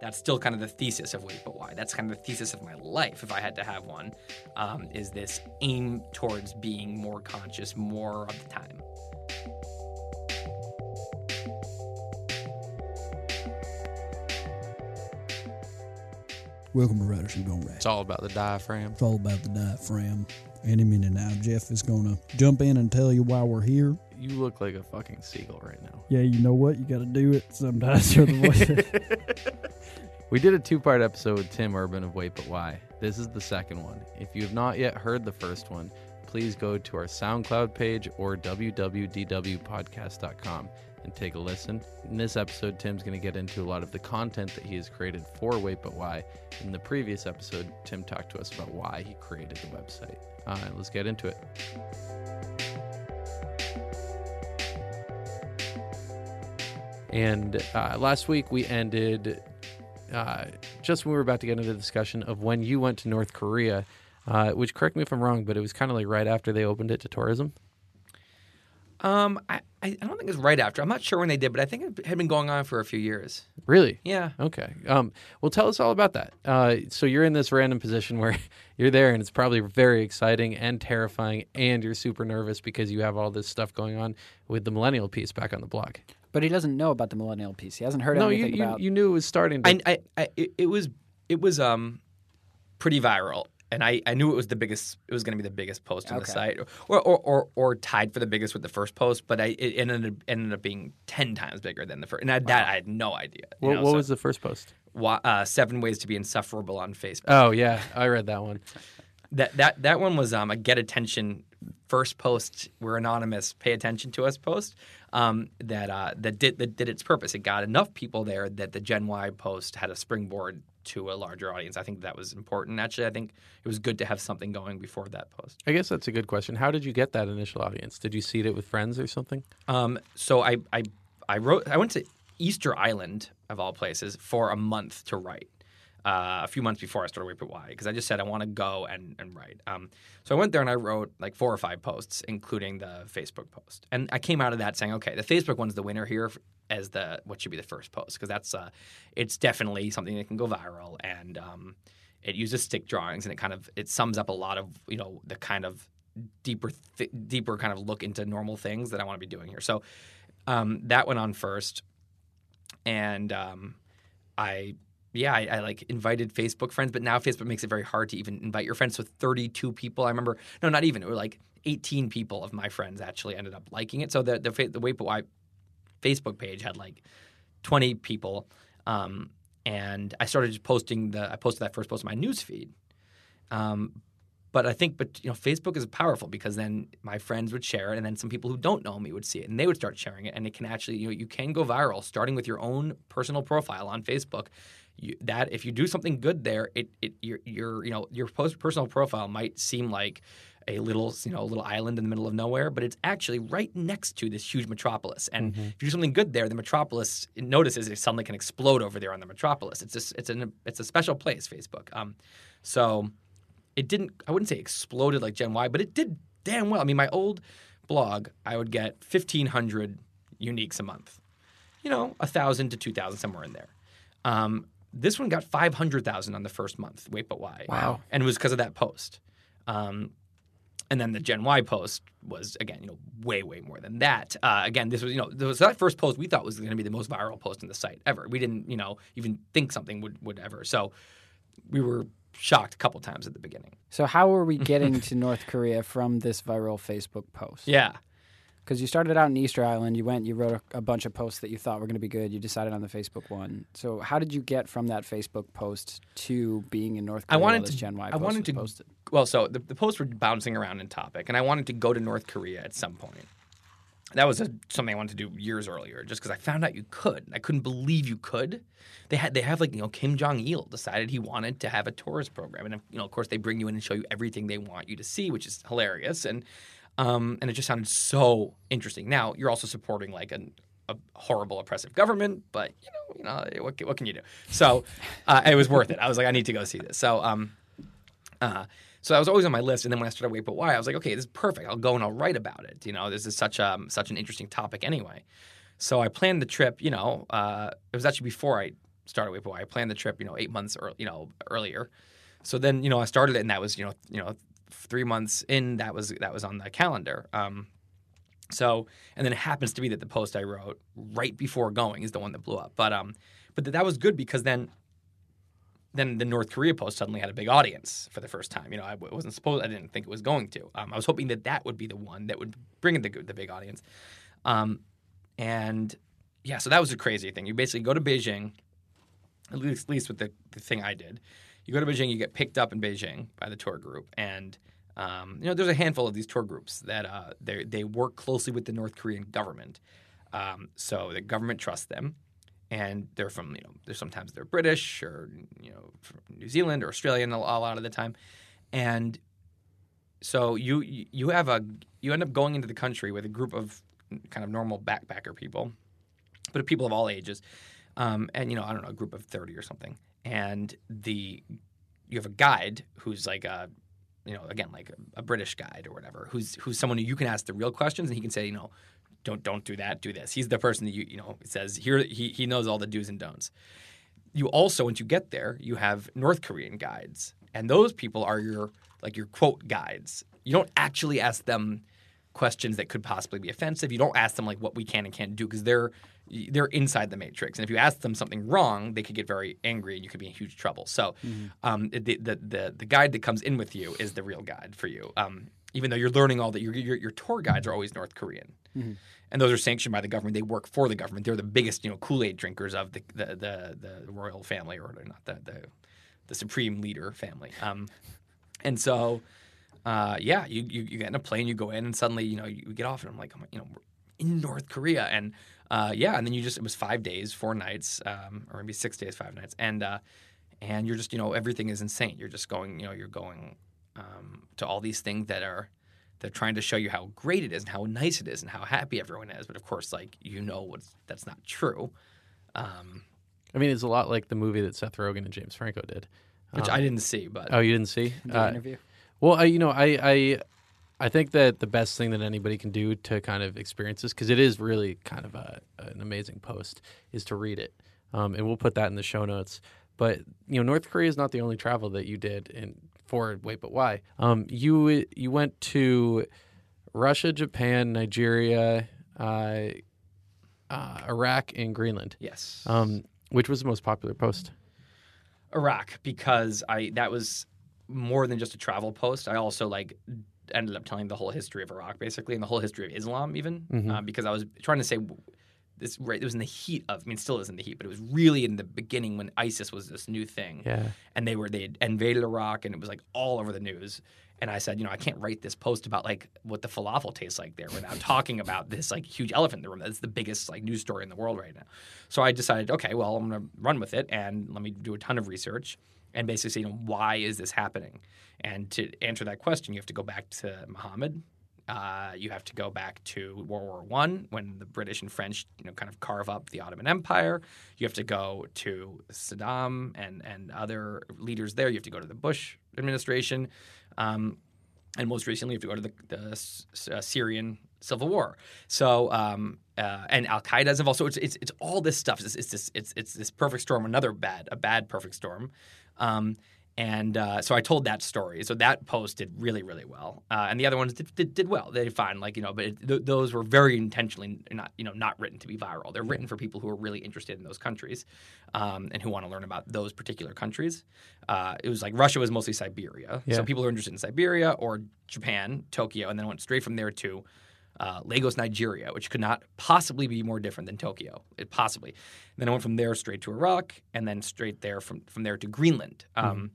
That's still kind of the thesis of Wait But Why. That's kind of the thesis of my life, if I had to have one, um, is this aim towards being more conscious more of the time. Welcome to Writers Who Don't Write. It's all about the diaphragm. It's all about the diaphragm. Any minute now, Jeff is going to jump in and tell you why we're here. You look like a fucking seagull right now. Yeah, you know what? You got to do it sometimes. You're the voice. We did a two part episode with Tim Urban of Wait But Why. This is the second one. If you have not yet heard the first one, please go to our SoundCloud page or www.wwdwpodcast.com and take a listen. In this episode, Tim's going to get into a lot of the content that he has created for Wait But Why. In the previous episode, Tim talked to us about why he created the website. Uh, let's get into it. And uh, last week we ended uh, just when we were about to get into the discussion of when you went to North Korea, uh, which correct me if I'm wrong, but it was kind of like right after they opened it to tourism. Um, I, I don't think it's right after. I'm not sure when they did, but I think it had been going on for a few years. Really? Yeah. Okay. Um, well, tell us all about that. Uh, so you're in this random position where you're there, and it's probably very exciting and terrifying, and you're super nervous because you have all this stuff going on with the millennial piece back on the block. But he doesn't know about the millennial piece. He hasn't heard No, you, anything you about. you knew it was starting. To, I, I, I it, it was it was um pretty viral, and I, I knew it was the biggest. It was going to be the biggest post on the site, or or, or or tied for the biggest with the first post. But I it ended up, ended up being ten times bigger than the first, and I, that I had no idea. you what know, what so- was the first post? Wa- uh, seven ways to be insufferable on Facebook? Oh yeah, I read that one. That that that one was um, a get attention first post. We're anonymous. Pay attention to us post. Um, that uh, that did that did its purpose. It got enough people there that the Gen Y post had a springboard to a larger audience. I think that was important. Actually, I think it was good to have something going before that post. I guess that's a good question. How did you get that initial audience? Did you seed it with friends or something? Um, so I, I I wrote. I went to Easter Island of all places for a month to write. Uh, a few months before I started Wait But Why, because I just said I want to go and, and write. Um, so I went there and I wrote like four or five posts, including the Facebook post. And I came out of that saying, okay, the Facebook one's the winner here as the what should be the first post because that's uh, it's definitely something that can go viral and um, it uses stick drawings and it kind of it sums up a lot of you know the kind of deeper th- deeper kind of look into normal things that I want to be doing here. So um, that went on first, and um, I yeah I, I like invited Facebook friends, but now Facebook makes it very hard to even invite your friends. So 32 people, I remember no, not even it were like 18 people of my friends actually ended up liking it. So the the, the Why Facebook page had like 20 people. Um, and I started just posting the I posted that first post on my news feed. Um, but I think, but you know, Facebook is powerful because then my friends would share it, and then some people who don't know me would see it, and they would start sharing it, and it can actually, you know, you can go viral starting with your own personal profile on Facebook. You, that if you do something good there, it, it your your you know your post, personal profile might seem like a little you know a little island in the middle of nowhere, but it's actually right next to this huge metropolis. And if you do something good there, the metropolis notices it suddenly can explode over there on the metropolis. It's just, it's an it's a special place, Facebook. Um, so it didn't I wouldn't say exploded like Gen Y, but it did damn well. I mean, my old blog, I would get fifteen hundred uniques a month. You know, a thousand to two thousand somewhere in there. Um, this one got five hundred thousand on the first month. Wait, but why? Wow. And it was because of that post. Um, and then the Gen Y post was again, you know, way way more than that. Uh, again, this was you know, was that first post we thought was going to be the most viral post on the site ever. We didn't you know even think something would would ever. So we were shocked a couple times at the beginning. so how are we getting to North Korea from this viral Facebook post? Yeah. Because you started out in Easter Island, you went, you wrote a, a bunch of posts that you thought were going to be good. You decided on the Facebook one. So how did you get from that Facebook post to being in North Korea? I wanted this to- Gen Y I post wanted to- posted? Well, so the, the posts were bouncing around in topic, and I wanted to go to North Korea at some point. That was a, something I wanted to do years earlier, just because I found out you could. I couldn't believe you could. They had they have like you know Kim Jong Il decided he wanted to have a tourist program, and you know of course they bring you in and show you everything they want you to see, which is hilarious, and um, and it just sounded so interesting. Now you're also supporting like an, a horrible oppressive government, but you know you know what, what can you do? So uh, it was worth it. I was like I need to go see this. So um, uh, so that was always on my list. And then when I started Wait But Why, I was like, okay, this is perfect. I'll go and I'll write about it. You know, this is such um such an interesting topic anyway. So I planned the trip. You know, uh, it was actually before I started Wait But Why. I planned the trip, you know, eight months you know earlier. So then you know I started it, and that was you know you know three months in that was that was on the calendar. Um, so and then it happens to be that the post I wrote right before going is the one that blew up. But um, but that was good because then then the North Korea post suddenly had a big audience for the first time. You know, I wasn't supposed, I didn't think it was going to. Um, I was hoping that that would be the one that would bring in the, the big audience. Um, and yeah, so that was a crazy thing. You basically go to Beijing, at least, at least with the, the thing I did. You go to Beijing, you get picked up in Beijing by the tour group, and um, you know there's a handful of these tour groups that uh, they they work closely with the North Korean government, um, so the government trusts them, and they're from you know they're sometimes they're British or you know New Zealand or Australian a lot of the time, and so you you have a you end up going into the country with a group of kind of normal backpacker people, but people of all ages, um, and you know I don't know a group of thirty or something, and the you have a guide who's like a you know again like a, a British guide or whatever who's who's someone who you can ask the real questions and he can say you know don't don't do that do this. He's the person that you you know says here he, he knows all the do's and don'ts. You also once you get there you have north korean guides and those people are your like your quote guides. You don't actually ask them questions that could possibly be offensive you don't ask them like what we can and can't do because they're they're inside the matrix and if you ask them something wrong they could get very angry and you could be in huge trouble so um, the, the, the, the guide that comes in with you is the real guide for you um, even though you're learning all that your, your, your tour guides are always north korean and those are sanctioned by the government. They work for the government. They're the biggest, you know, Kool Aid drinkers of the the, the the royal family, or not the the, the supreme leader family. Um, and so, uh, yeah, you, you you get in a plane, you go in, and suddenly, you know, you get off, and I'm like, I'm, you know, we're in North Korea, and uh, yeah, and then you just it was five days, four nights, um, or maybe six days, five nights, and uh, and you're just, you know, everything is insane. You're just going, you know, you're going um, to all these things that are they're trying to show you how great it is and how nice it is and how happy everyone is. But of course, like you know, what's that's not true. Um, I mean, it's a lot like the movie that Seth Rogen and James Franco did. which Um, I didn't see, but Oh, you didn't see? The Uh, interview. Well, I, you know, I, I, I think that the best thing that anybody can do to kind of experience this, because it is really kind of a, an amazing post, is to read it. Um, and we'll put that in the show notes. But you know, North Korea is not the only travel that you did in for Wait, but why? Um, you you went to Russia, Japan, Nigeria, uh, uh, Iraq, and Greenland. yes, Um, which was the most popular post? Iraq because I that was more than just a travel post. I also like ended up telling the whole history of Iraq basically and the whole history of Islam even Mhm. uh, because I was trying to say this right it was in the heat of I mean it still is in the heat but it was really in the beginning when ISIS was this new thing Yeah. and they were they had invaded Iraq and it was like all over the news. And I said, you know, I can't write this post about like what the falafel tastes like there without talking about this like huge elephant in the room. That's the biggest like news story in the world right now. So I decided, okay, well, I'm going to run with it and let me do a ton of research and basically you know, why is this happening? And to answer that question, you have to go back to Muhammad. Uh, you have to go back to World War One when the British and French, you know, kind of carve up the Ottoman Empire. You have to go to Saddam and and other leaders there. You have to go to the Bush administration, um, and most recently, if you go to the, the uh, Syrian civil war. So um, uh, and Al Qaeda is involved. So it's, it's it's all this stuff. It's it's this it's it's this perfect storm. Another bad a bad perfect storm. Um, and uh, so I told that story. So that post did really, really well, uh, and the other ones did, did, did well. They did fine, like you know, but it, th- those were very intentionally not, you know, not written to be viral. They're written for people who are really interested in those countries, um, and who want to learn about those particular countries. Uh, it was like Russia was mostly Siberia, Yeah. so people who are interested in Siberia or Japan, Tokyo, and then went straight from there to uh, Lagos, Nigeria, which could not possibly be more different than Tokyo. It possibly. And then I went from there straight to Iraq, and then straight there from from there to Greenland, um,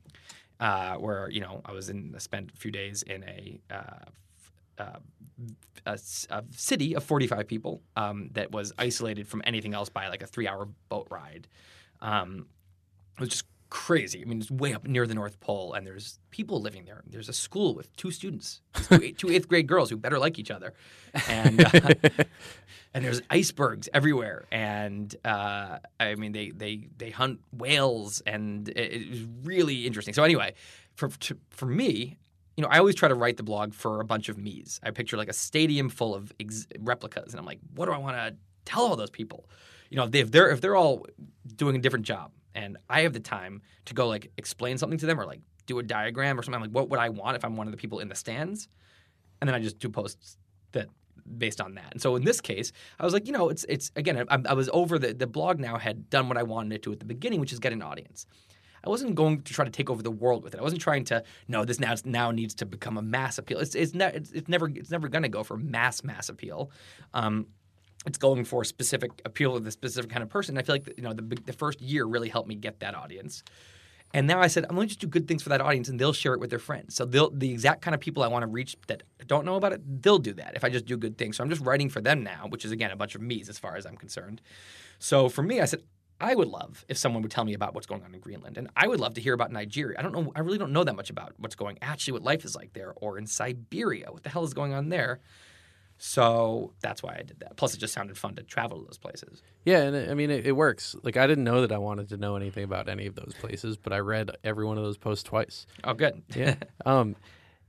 uh, where you know I was in. I spent a few days in a. Uh, f- uh, a, a city of 45 people um, that was isolated from anything else by like a three-hour boat ride. Um, it was just crazy. I mean, it's way up near the North Pole, and there's people living there. There's a school with two students, two eighth grade girls who better like each other, and uh, and there's icebergs everywhere. And uh, I mean, they they they hunt whales, and it, it was really interesting. So anyway, for to, for me. You know, I always try to write the blog for a bunch of me's. I picture like a stadium full of ex- replicas, and I'm like, what do I want to tell all those people? You know, if, they, if they're if they're all doing a different job, and I have the time to go like explain something to them or like do a diagram or something. Like, what would I want if I'm one of the people in the stands? And then I just do posts that based on that. And so in this case, I was like, you know, it's it's again, I, I was over the the blog now had done what I wanted it to at the beginning, which is get an audience. I wasn't going to try to take over the world with it. I wasn't trying to no, this now now needs to become a mass appeal. It's it's, ne- it's, it's never it's never going to go for mass mass appeal. Um, it's going for a specific appeal to the specific kind of person. I feel like you know the the first year really helped me get that audience. And now I said I'm going to just do good things for that audience, and they'll share it with their friends. So they'll the exact kind of people I want to reach that don't know about it, they'll do that if I just do good things. So I'm just writing for them now, which is again a bunch of me's as far as I'm concerned. So for me, I said I would love if someone would tell me about what's going on in Greenland, and I would love to hear about Nigeria. I don't know, I really don't know that much about what's going actually what life is like there, or in Siberia, what the hell is going on there. So that's why I did that. Plus, it just sounded fun to travel to those places. Yeah, and it- I mean it, it works. Like I didn't know that I wanted to know anything about any of those places, but I read every one of those posts twice. Oh, good. Yeah. um,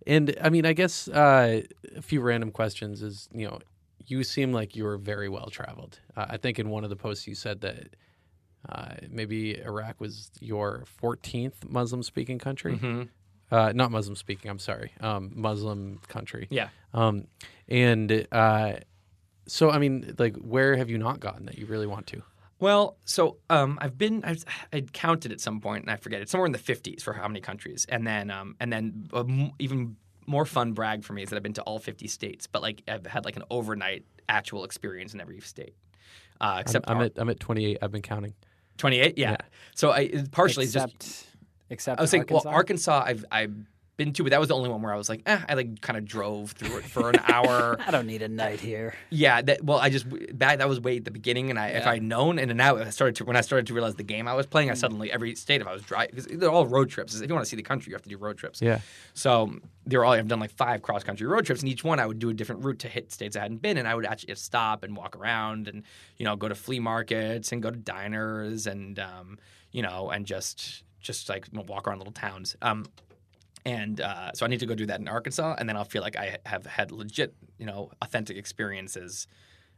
and I mean, I guess uh, a few random questions is you know, you seem like you were very well traveled. Uh, I think in one of the posts you said that uh, maybe Iraq was your 14th Muslim speaking country. Mhm. Uh, not Muslim speaking. I'm sorry, um, Muslim country. Yeah. Um, and uh, so I mean, like, where have you not gotten that you really want to? Well, so um, I've been I've, I'd counted at some point and I forget it's somewhere in the 50s for how many countries, and then um, and then a m- even more fun brag for me is that I've been to all 50 states, but like I've had like an overnight actual experience in every state, uh, except I'm, I'm Ar- at I'm at 28. I've been counting. 28. Yeah. Yeah. So I it's partially except, just except I was saying, Arkansas? well, Arkansas, I've I've been to, but that was the only one where I was like, eh, I like kind of drove through it for an hour. I don't need a night here. yeah, that well, I just that that was way at the beginning, and I if I'd known, and now I started to when I started to realize the game I was playing, I suddenly every state if I was driving because they're all road trips. If you want to see the country, you have to do road trips. Yeah. So they're all I've done like five cross country road trips, and each one I would do a different route to hit states I hadn't been, and I would actually just stop and walk around, and you know go to flea markets and go to diners, and um, you know and just just like walk around little towns. Um, and uh, so I need to go do that in Arkansas, and then I'll feel like I have had legit, you know, authentic experiences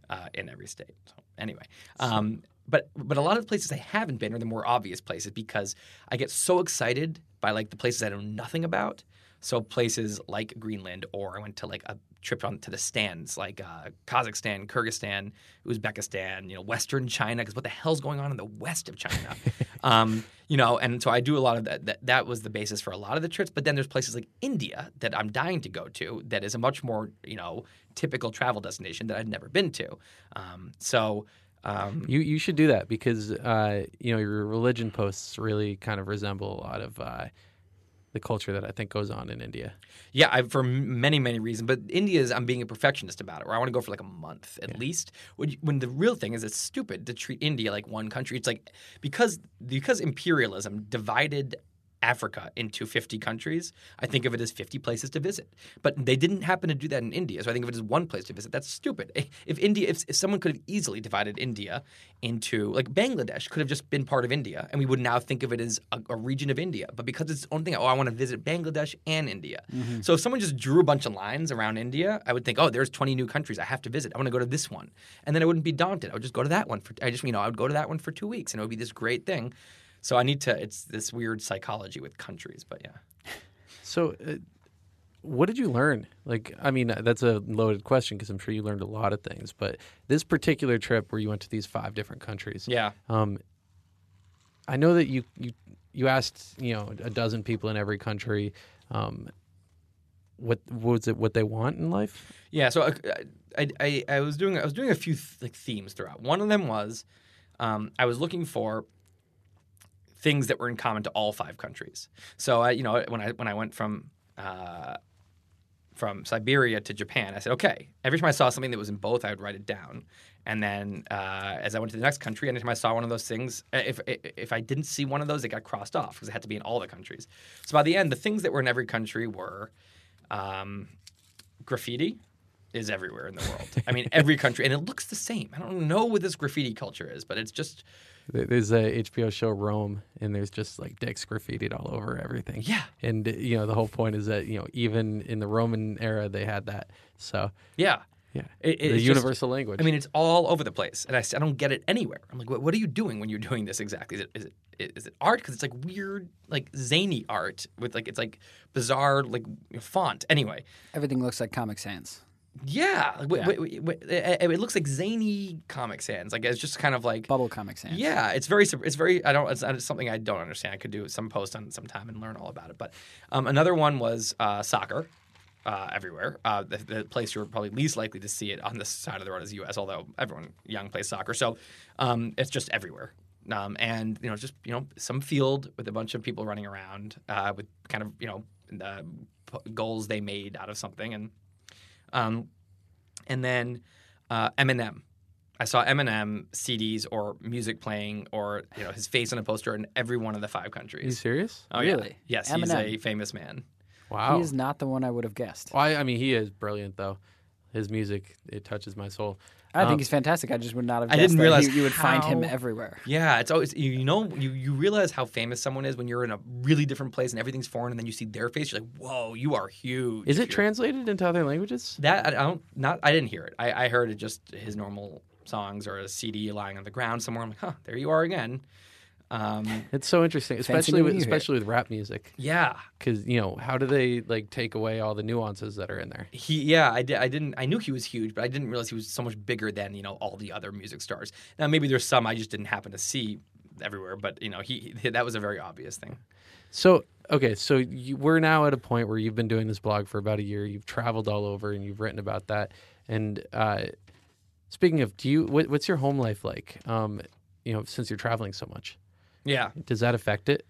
uh, in every state. So anyway, um, but but a lot of the places I haven't been are the more obvious places because I get so excited by like the places I know nothing about. So places like Greenland, or I went to like a trip on to the Stans like uh, Kazakhstan, Kyrgyzstan, Uzbekistan, you know, Western China, because what the hell's going on in the west of China? um, you know, and so I do a lot of that, that. That was the basis for a lot of the trips. But then there's places like India that I'm dying to go to that is a much more, you know, typical travel destination that I'd never been to. Um, so. Um, You you should do that because uh, you know your religion posts really kind of resemble a lot of uh, the culture that I think goes on in India. Yeah, I, for many, many reasons. But India is, I'm being a perfectionist about it, where I want to go for like a month at least. When, you- when the real thing is, it's stupid to treat India like one country. It's like because because imperialism divided Africa into 50 countries, I think of it as 50 places to visit. But they didn't happen to do that in India, so I think of it as one place to visit. That's stupid. If India, if, if someone could have easily divided India into like Bangladesh could have just been part of India, and we would now think of it as a, a region of India. But because it's its own thing, oh, I want to visit Bangladesh and India. Mm-hmm. So if someone just drew a bunch of lines around India, I would think, oh, there's 20 new countries I have to visit. I want to go to this one, and then I wouldn't be daunted. I would just go to that one for. I just you know I would go to that one for two weeks, and it would be this great thing. So I need to. It's this weird psychology with countries, but yeah. So, uh, what did you learn? Like, I mean, that's a loaded question because I'm sure you learned a lot of things. But this particular trip where you went to these five different countries, Yeah. um, I know that you you you asked you know a dozen people in every country. Um, what was it? What they want in life? Yeah, so uh, I, I, I was doing I was doing a few th- like themes throughout. One of them was um, I was looking for things that were in common to all five countries. So I, you know, when I when I went from uh, from Siberia to Japan, I said, okay, every time I saw something that was in both, I would write it down. And then uh, as I went to the next country, anytime I saw one of those things, uh, if if I didn't see one of those, it got crossed off because it had to be in all the countries. So by the end, the things that were in every country were um, graffiti is everywhere in the world. I mean, every country, and it looks the same. I don't know what this graffiti culture is, but it's just There's a HBO show Rome, and there's just like dicks graffitied all over everything. Yeah. and uh, you know the whole point is that you know even in the Roman era they had that. So yeah. Yeah. It- the it's just- universal language. I mean, it's all over the place, and I, I don't get it anywhere. I'm like, what, what are you doing when you're doing this exactly? Is it is it is it art? Because it's like weird, like zany art with like it's like bizarre like font. Anyway, Everything looks like Comic Sans. Yeah, w- Yeah. w- w- it, it looks like zany Comic Sans. Like it's just kind of like Bubble Comic Sans. yeah, it's very it's very I don't it's, it's something I don't understand. I could do some post on it sometime and learn all about it. But um, another one was uh, soccer. Uh, everywhere, uh, the, the place you're probably least likely to see it on this side of the road is the U.S. Although everyone young plays soccer, so um, it's just everywhere. Um, and you know, just you know, some field with a bunch of people running around uh, with kind of you know goals they made out of something, and um, and then uh, Eminem. I saw Eminem CDs or music playing or you know his face on a poster in every one of the five countries. Are you serious? Oh yeah, Really? yes, he's a famous man. Wow. He is not the one I would have guessed. Well, I, I mean, he is brilliant though. His music it touches my soul. I Um, think he's fantastic. I just would not have I didn't that realize you, you would find him everywhere. Yeah, it's always you, you know you, you realize how famous someone is when you're in a really different place and everything's foreign and then you see their face you're like whoa you are huge. Is it translated into other languages? that I I don't not I didn't hear it. I, I heard it just his normal songs or a CD lying on the ground somewhere. I'm like huh there you are again. Um, It's so interesting, especially with especially with rap music, yeah, because you know how do they like take away all the nuances that are in there? He yeah, I, did, I didn't I knew he was huge, but I didn't realize he was so much bigger than you know all the other music stars. Now maybe there's some I just didn't happen to see everywhere, but you know he, he that was a very obvious thing. So okay, so you, we're now at a point where you've been doing this blog for about a year. You've traveled all over and you've written about that. And uh, speaking of, do you what, what's your home life like? Um, you know, since you're traveling so much, Yeah, does that affect it?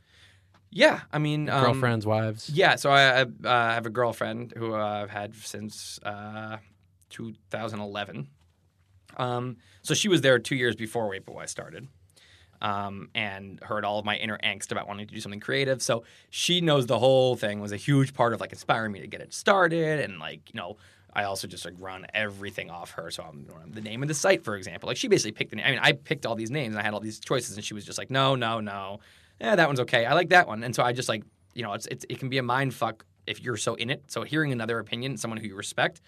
yeah. I mean, um, Girlfriends, wives. Yeah, so I, I uh, have a girlfriend who uh, I've had since uh, 2011. Um, so she was there two years before Wait Why started. Um, and heard all of my inner angst about wanting to do something creative. So she knows the whole thing was a huge part of like inspiring me to get it started. And like, you know, I also just like run everything off her. So I'm the name of the site, for example. Like she basically picked the name. I mean, I picked all these names and I had all these choices, and she was just like, no, no, no. Yeah, that one's okay. I like that one. And so I just like, you know, it's, it's it can be a mind fuck if you're so in it. So hearing another opinion, someone who you respect,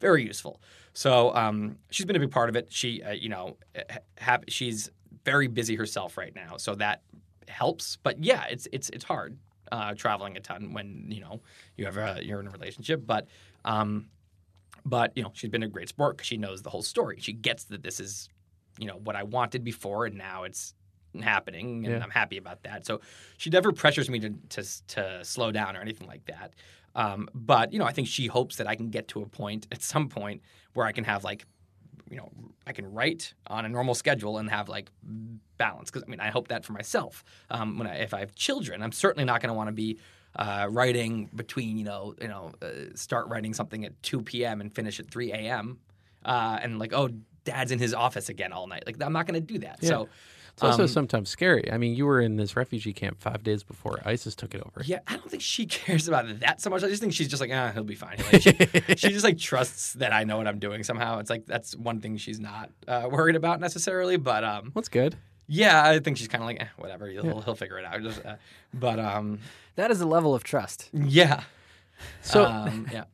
very useful. So um, she's been a big part of it. She, uh, you know, ha- have, she's very busy herself right now, so that helps. But yeah, it's it's it's hard uh, traveling a ton when you know you have a, you're in a relationship. But um, but you know, she's been a great sport because she knows the whole story. She gets that this is you know what I wanted before, and now it's happening, and Yeah. I'm happy about that. So she never pressures me to to, to slow down or anything like that. Um, but you know, I think she hopes that I can get to a point at some point where I can have like, you know, I can write on a normal schedule and have like balance. Because I mean, I hope that for myself. Um, when I, if I have children, I'm certainly not going to want to be uh, writing between you know, you know, uh, start writing something at 2 p.m. and finish at 3 a.m. Uh, and like, oh, dad's in his office again all night. Like, I'm not going to do that. Yeah. So. It's also um, sometimes scary. I mean, you were in this refugee camp five days before ISIS took it over. Yeah, I don't think she cares about that so much. I just think she's just like, ah, he'll be fine. Like, she, she just like trusts that I know what I'm doing somehow. It's like that's one thing she's not uh, worried about necessarily. But um, That's good. Yeah, I think she's kind of like, eh, whatever. He'll, he'll figure it out. Just, uh, but um, That is a level of trust. yeah. So, um, yeah,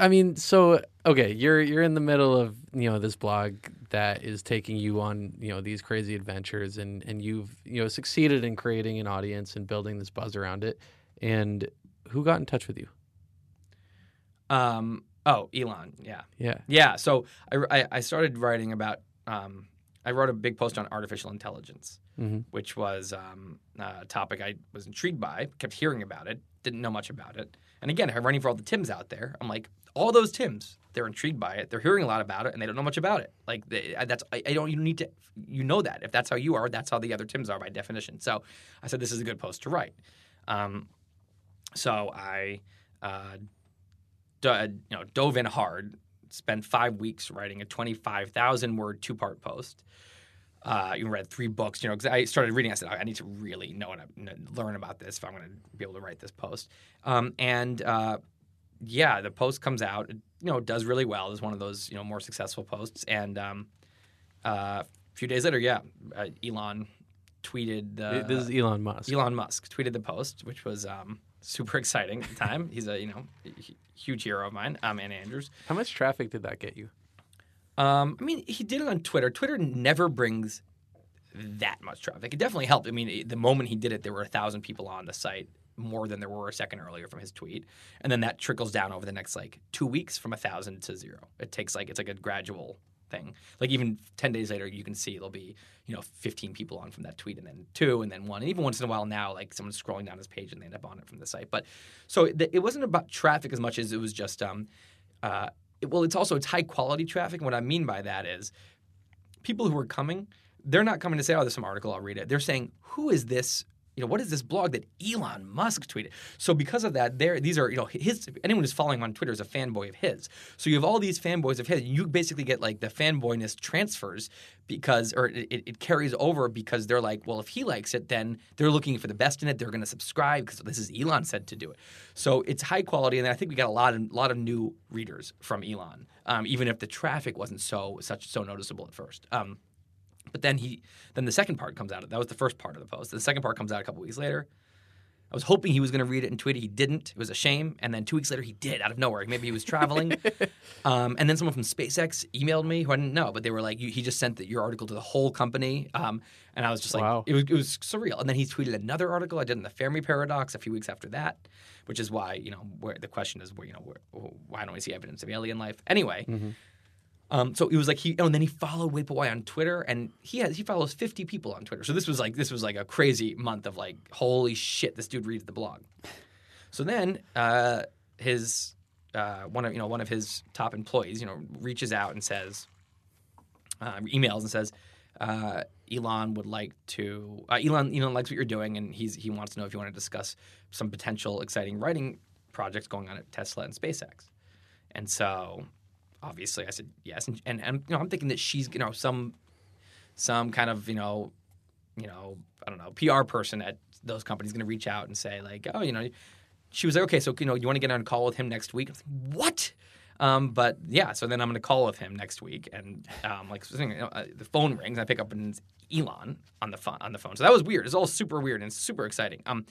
I mean, so okay, you're you're in the middle of you know this blog that is taking you on you know these crazy adventures, and and you've you know succeeded in creating an audience and building this buzz around it. And who got in touch with you? um, oh, Elon. Yeah. Yeah, Yeah, so I, I, I started writing about. Um, I wrote a big post on artificial intelligence, hmm which was um, a topic I was intrigued by. Kept hearing about it, didn't know much about it. And again, I'm running for all the Tims out there. I'm like, all those Tims, they're intrigued by it. They're hearing a lot about it, and they don't know much about it. Like they, I- that's I, I don't. You need to. You know that if that's how you are, that's how the other Tims are by definition. So I said this is a good post to write. Um, so I, uh, do, you know, dove in hard. Spent five weeks writing a 25,000 word two part post. Uh, you read three books, you know, because I started reading. I said, I need to really know and learn about this if I'm going to be able to write this post. Um, and uh, yeah, the post comes out, it, you know, does really well. It's one of those, you know, more successful posts. And um, uh, a few days later, yeah, uh, Elon tweeted the this is Elon Musk. Elon Musk tweeted the post, which was um, super exciting at the time. He's a you know huge hero of mine. Um, Anna Andrews. How much traffic did that get you? Um, I mean, he did it on Twitter. Twitter never brings that much traffic. It definitely helped. I mean, the moment he did it, there were a thousand people on the site, more than there were a second earlier from his tweet, and then that trickles down over the next like two weeks from a thousand to zero. It takes like it's like a gradual thing. Like even ten days later, you can see there'll be you know fifteen people on from that tweet, and then two, and then one, and even once in a while now, like someone's scrolling down his page and they end up on it from the site. But so it, it wasn't about traffic as much as it was just um, uh, it- well, it's also it's high quality traffic. And what I mean by that is people who are coming, they're not coming to say, "Oh, there's some article, I'll read it." They're saying, "Who is this? You know, what is this blog that Elon Musk tweeted?" So because of that, there these are you know his anyone who's following him on Twitter is a fanboy of his. So you have all these fanboys of his. And You basically get like the fanboyness transfers because, or it, it carries over because they're like, well, if he likes it, then they're looking for the best in it. They're going to subscribe because this is Elon said to do it. So it's high quality, and I think we got a lot of lot of new readers from Elon, um, even if the traffic wasn't so such so noticeable at first. Um, but then he, then the second part comes out. That was the first part of the post. The second part comes out a couple weeks later. I was hoping he was going to read it and tweet it. He didn't. It was a shame. And then two weeks later, he did out of nowhere. Maybe he was traveling. um, and then someone from SpaceX emailed me who I didn't know, but they were like, you, "He just sent the, your article to the whole company." Um, and I was just like, Wow. it was, it was surreal. And then he tweeted another article I did in the Fermi Paradox a few weeks after that, which is why you know where the question is, where you know where, why don't we see evidence of alien life? Anyway. Um, so it was like he, oh, and then he followed Wait on Twitter, and he has he follows fifty people on Twitter. So this was like this was like a crazy month of like, holy shit, this dude reads the blog. So then uh, his uh, one of you know one of his top employees, you know, reaches out and says, uh, emails and says, uh, Elon would like to uh, Elon Elon likes what you're doing, and he's he wants to know if you want to discuss some potential exciting writing projects going on at Tesla and SpaceX. And so obviously I said yes, and, and, and you know I'm thinking that she's you know some some kind of you know you know I don't know PR person at those companies going to reach out and say like oh you know she was like okay so you know you want to get on a call with him next week? I was like, what? Um, but yeah so then I'm going to call with him next week and um, like you know, uh, the phone rings I pick up and Elon on the phone on the phone. So that was weird. It's all super weird and super exciting. Um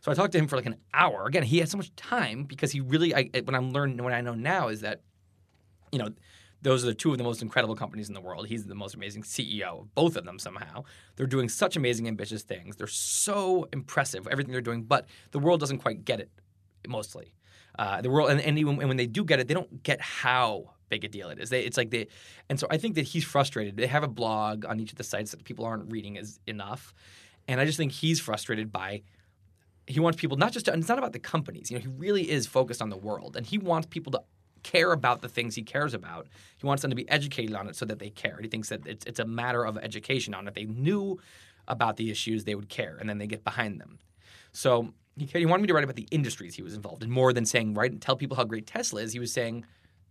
so I talked to him for like an hour. Again he had so much time because he really I when I'm learning what I know now is that you know, those are the two of the most incredible companies in the world. He's the most amazing CEO of both of them somehow. They're doing such amazing, ambitious things. They're so impressive, everything they're doing, but the world doesn't quite get it mostly. Uh, the world, and, and even and when they do get it, they don't get how big a deal it is. They, it's like they, and so I think that he's frustrated. They have a blog on each of the sites that people aren't reading as enough, and I just think he's frustrated by he wants people not just to, and it's not about the companies. You know, he really is focused on the world, and he wants people to care about the things he cares about. He wants them to be educated on it so that they care. He thinks that it's, it's a matter of education on it. If they knew about the issues, they would care, and then they get behind them. So he, he wanted me to write about the industries he was involved in more than saying write and tell people how great Tesla is. He was saying,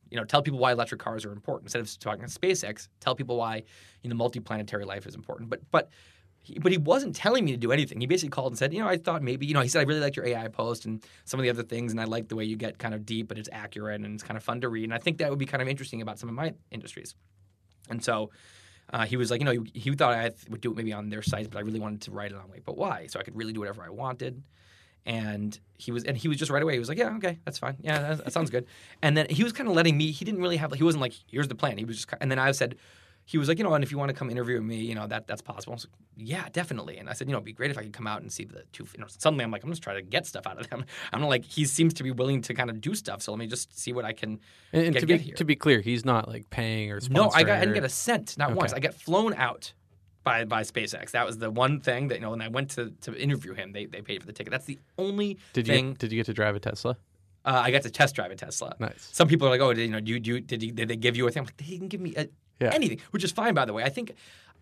you know, tell people why electric cars are important instead of talking about SpaceX. Tell people why you know multiplanetary life is important. But but he, but he wasn't telling me to do anything. He basically called and said, you know, I thought maybe, you know, he said, I really liked your AI post and some of the other things, and I like the way you get kind of deep, but it's accurate and it's kind of fun to read. And I think that would be kind of interesting about some of my industries. And so uh, he was like, you know, he, he thought I would do it maybe on their sites, but I really wanted to write it on Wait, but why? So I could really do whatever I wanted. And he was, and he was just right away. He was like, "Yeah, okay, that's fine. Yeah, that, that sounds good." And then he was kind of letting me. He didn't really have. He wasn't like, "Here's the plan." He was just. And then I said, he was like, you know, and if you want to come interview me, you know, that that's possible. I was like, yeah, definitely. And I said, you know, it'd be great if I could come out and see the two. You know, suddenly I'm like, I'm just trying to get stuff out of them. I'm not like he seems to be willing to kind of do stuff. So let me just see what I can. And, and Get- to be to be clear, he's not like paying or No, I got. I didn't get a cent, not Okay. once. I got flown out by by SpaceX. That was the one thing that you know. When I went to to interview him, they they paid for the ticket. That's the only Did you thing. did you get to drive a Tesla? uh, I got to test drive a Tesla. Nice. Some people are like, "Oh, did, you know, do you, do you, did, you, did they give you a thing?" I'm like, "They didn't give me a, Yeah. anything," which is fine, by the way. I think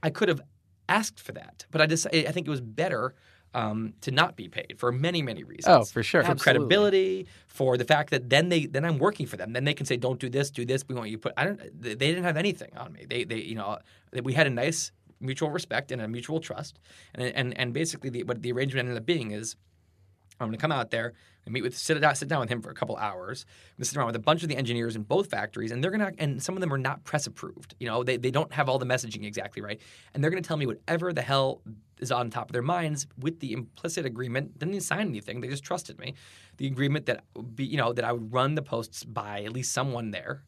I could have asked for that, but I just I think it was better um, to not be paid for many many reasons. Oh, for sure. For Absolutely. credibility, for the fact that then they then I'm working for them. Then they can say, "Don't do this, do this." We want you put. I don't. They they didn't have anything on me. They they you know we had a nice mutual respect and a mutual trust, and and and basically the, what the arrangement ended up being is. I'm going to come out there and meet with sit down, sit down with him for a couple hours. I'm going to sit around with a bunch of the engineers in both factories, and they're going to and some of them are not press approved. You know, they, they don't have all the messaging exactly right, and they're going to tell me whatever the hell is on top of their minds with the implicit agreement. Didn't even sign anything; they just trusted me. The agreement that be, you know that I would run the posts by at least someone there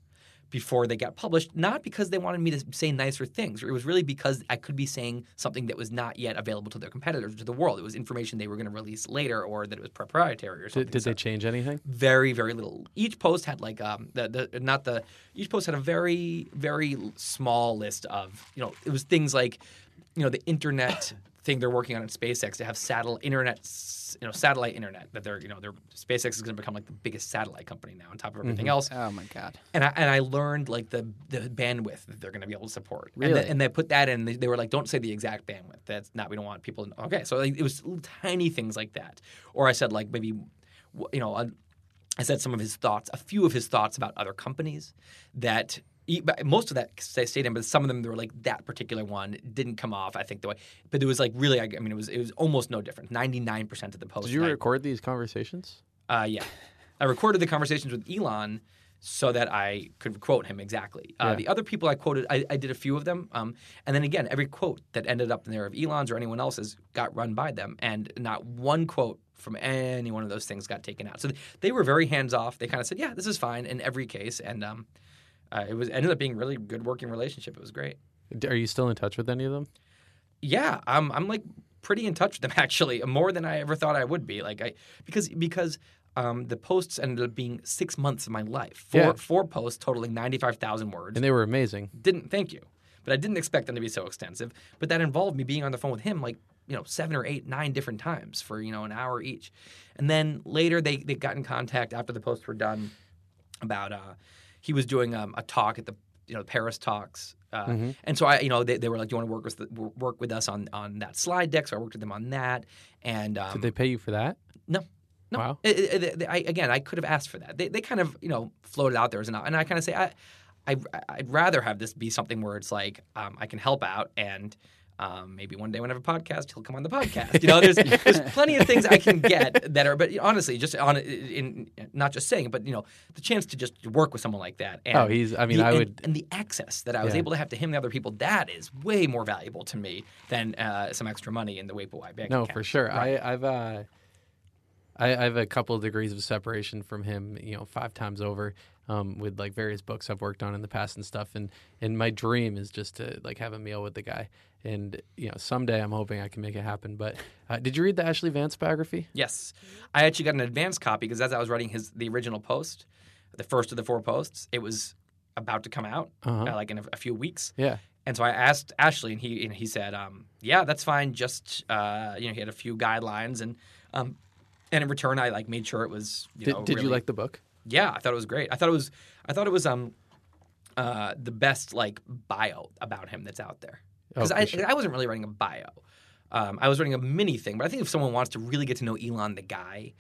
before they got published, not because they wanted me to say nicer things. It was really because I could be saying something that was not yet available to their competitors, to the world. It was information they were going to release later, or that it was proprietary or something. Did, did So- they change anything? very very little each post had like um the, the not the each post had a very very small list of you know it was things like you know the internet thing they're working on at SpaceX to have satellite internet you know satellite internet that they're you know they're SpaceX is going to become like the biggest satellite company now on top of everything mm-hmm. else Oh my god. and I, and I learned like the the bandwidth that they're going to be able to support. And, Really? the- and they put that in. They, they were like, don't say the exact bandwidth. That's not. We don't want people. to know. Okay, so like, it was tiny things like that. Or I said like maybe, you know, I, I said some of his thoughts, a few of his thoughts about other companies that. Most of that stay- stayed in, but some of them they were like that particular one didn't come off. I think the way, but it was like really. I, mean, it was it was almost no different. Ninety nine percent of the posts. Did you I- record these conversations? uh, yeah. I recorded the conversations with Elon so that I could quote him exactly. Uh, Yeah. The other people I quoted, I, I did a few of them. Um, and then again, every quote that ended up in there of Elon's or anyone else's got run by them. And not one quote from any one of those things got taken out. So they were very hands off. They kind of said, yeah, this is fine in every case. And um, uh, it was ended up being really good working relationship. It was great. Are you still in touch with any of them? Yeah, I'm I'm like pretty in touch with them actually, more than I ever thought I would be. Like I because because um, the posts ended up being six months of my life. Four Yeah. four posts totaling ninety five thousand words. And they were amazing. Didn't thank you, but I didn't expect them to be so extensive. But that involved me being on the phone with him like you know seven or eight nine different times for you know an hour each, and then later they they got in contact after the posts were done about uh, he was doing um, a talk at the you know the Paris talks. Uh, Mm-hmm. And so I, you know, they, they were like, "Do you want to work with work with us on on that slide deck?" So I worked with them on that. And um, Did they pay you for that? no, no. Wow. It- it- it- I, again, I could have asked for that. They, they kind of, you know, floated out there as an, and I kind of say, I, I, I'd rather have this be something where it's like um, I can help out and. Um, maybe one day when I have a podcast, he'll come on the podcast. You know, there's there's plenty of things I can get that are, but honestly, just on in not just saying, it, but you know, the chance to just work with someone like that. And Oh, he's- I mean, the- I would- and the access that I was Yeah. able to have to him and the other people, that is way more valuable to me than uh, some extra money in the But bank No, account. for sure. Right. I, I've uh, I, I have a couple of degrees of separation from him, you know, five times over, um, with like various books I've worked on in the past and stuff. And and my dream is just to like have a meal with the guy. And you know, someday I'm hoping I can make it happen. But uh, did you read the Ashley Vance biography? Yes, I actually got an advance copy because as I was writing his the original post, the first of the four posts, it was about to come out, Uh-huh. uh, like in a, a few weeks. Yeah. And so I asked Ashley, and he and he said, um, "Yeah, that's fine. Just uh, you know, he had a few guidelines, and um, and in return, I like made sure it was. You Did, know, did you really- like the book? Yeah, I thought it was great. I thought it was. I thought it was um, uh, the best like bio about him that's out there. Because Oh, I, sure. I wasn't really writing a bio. Um, I was writing a mini thing, but I think if someone wants to really get to know Elon the guy,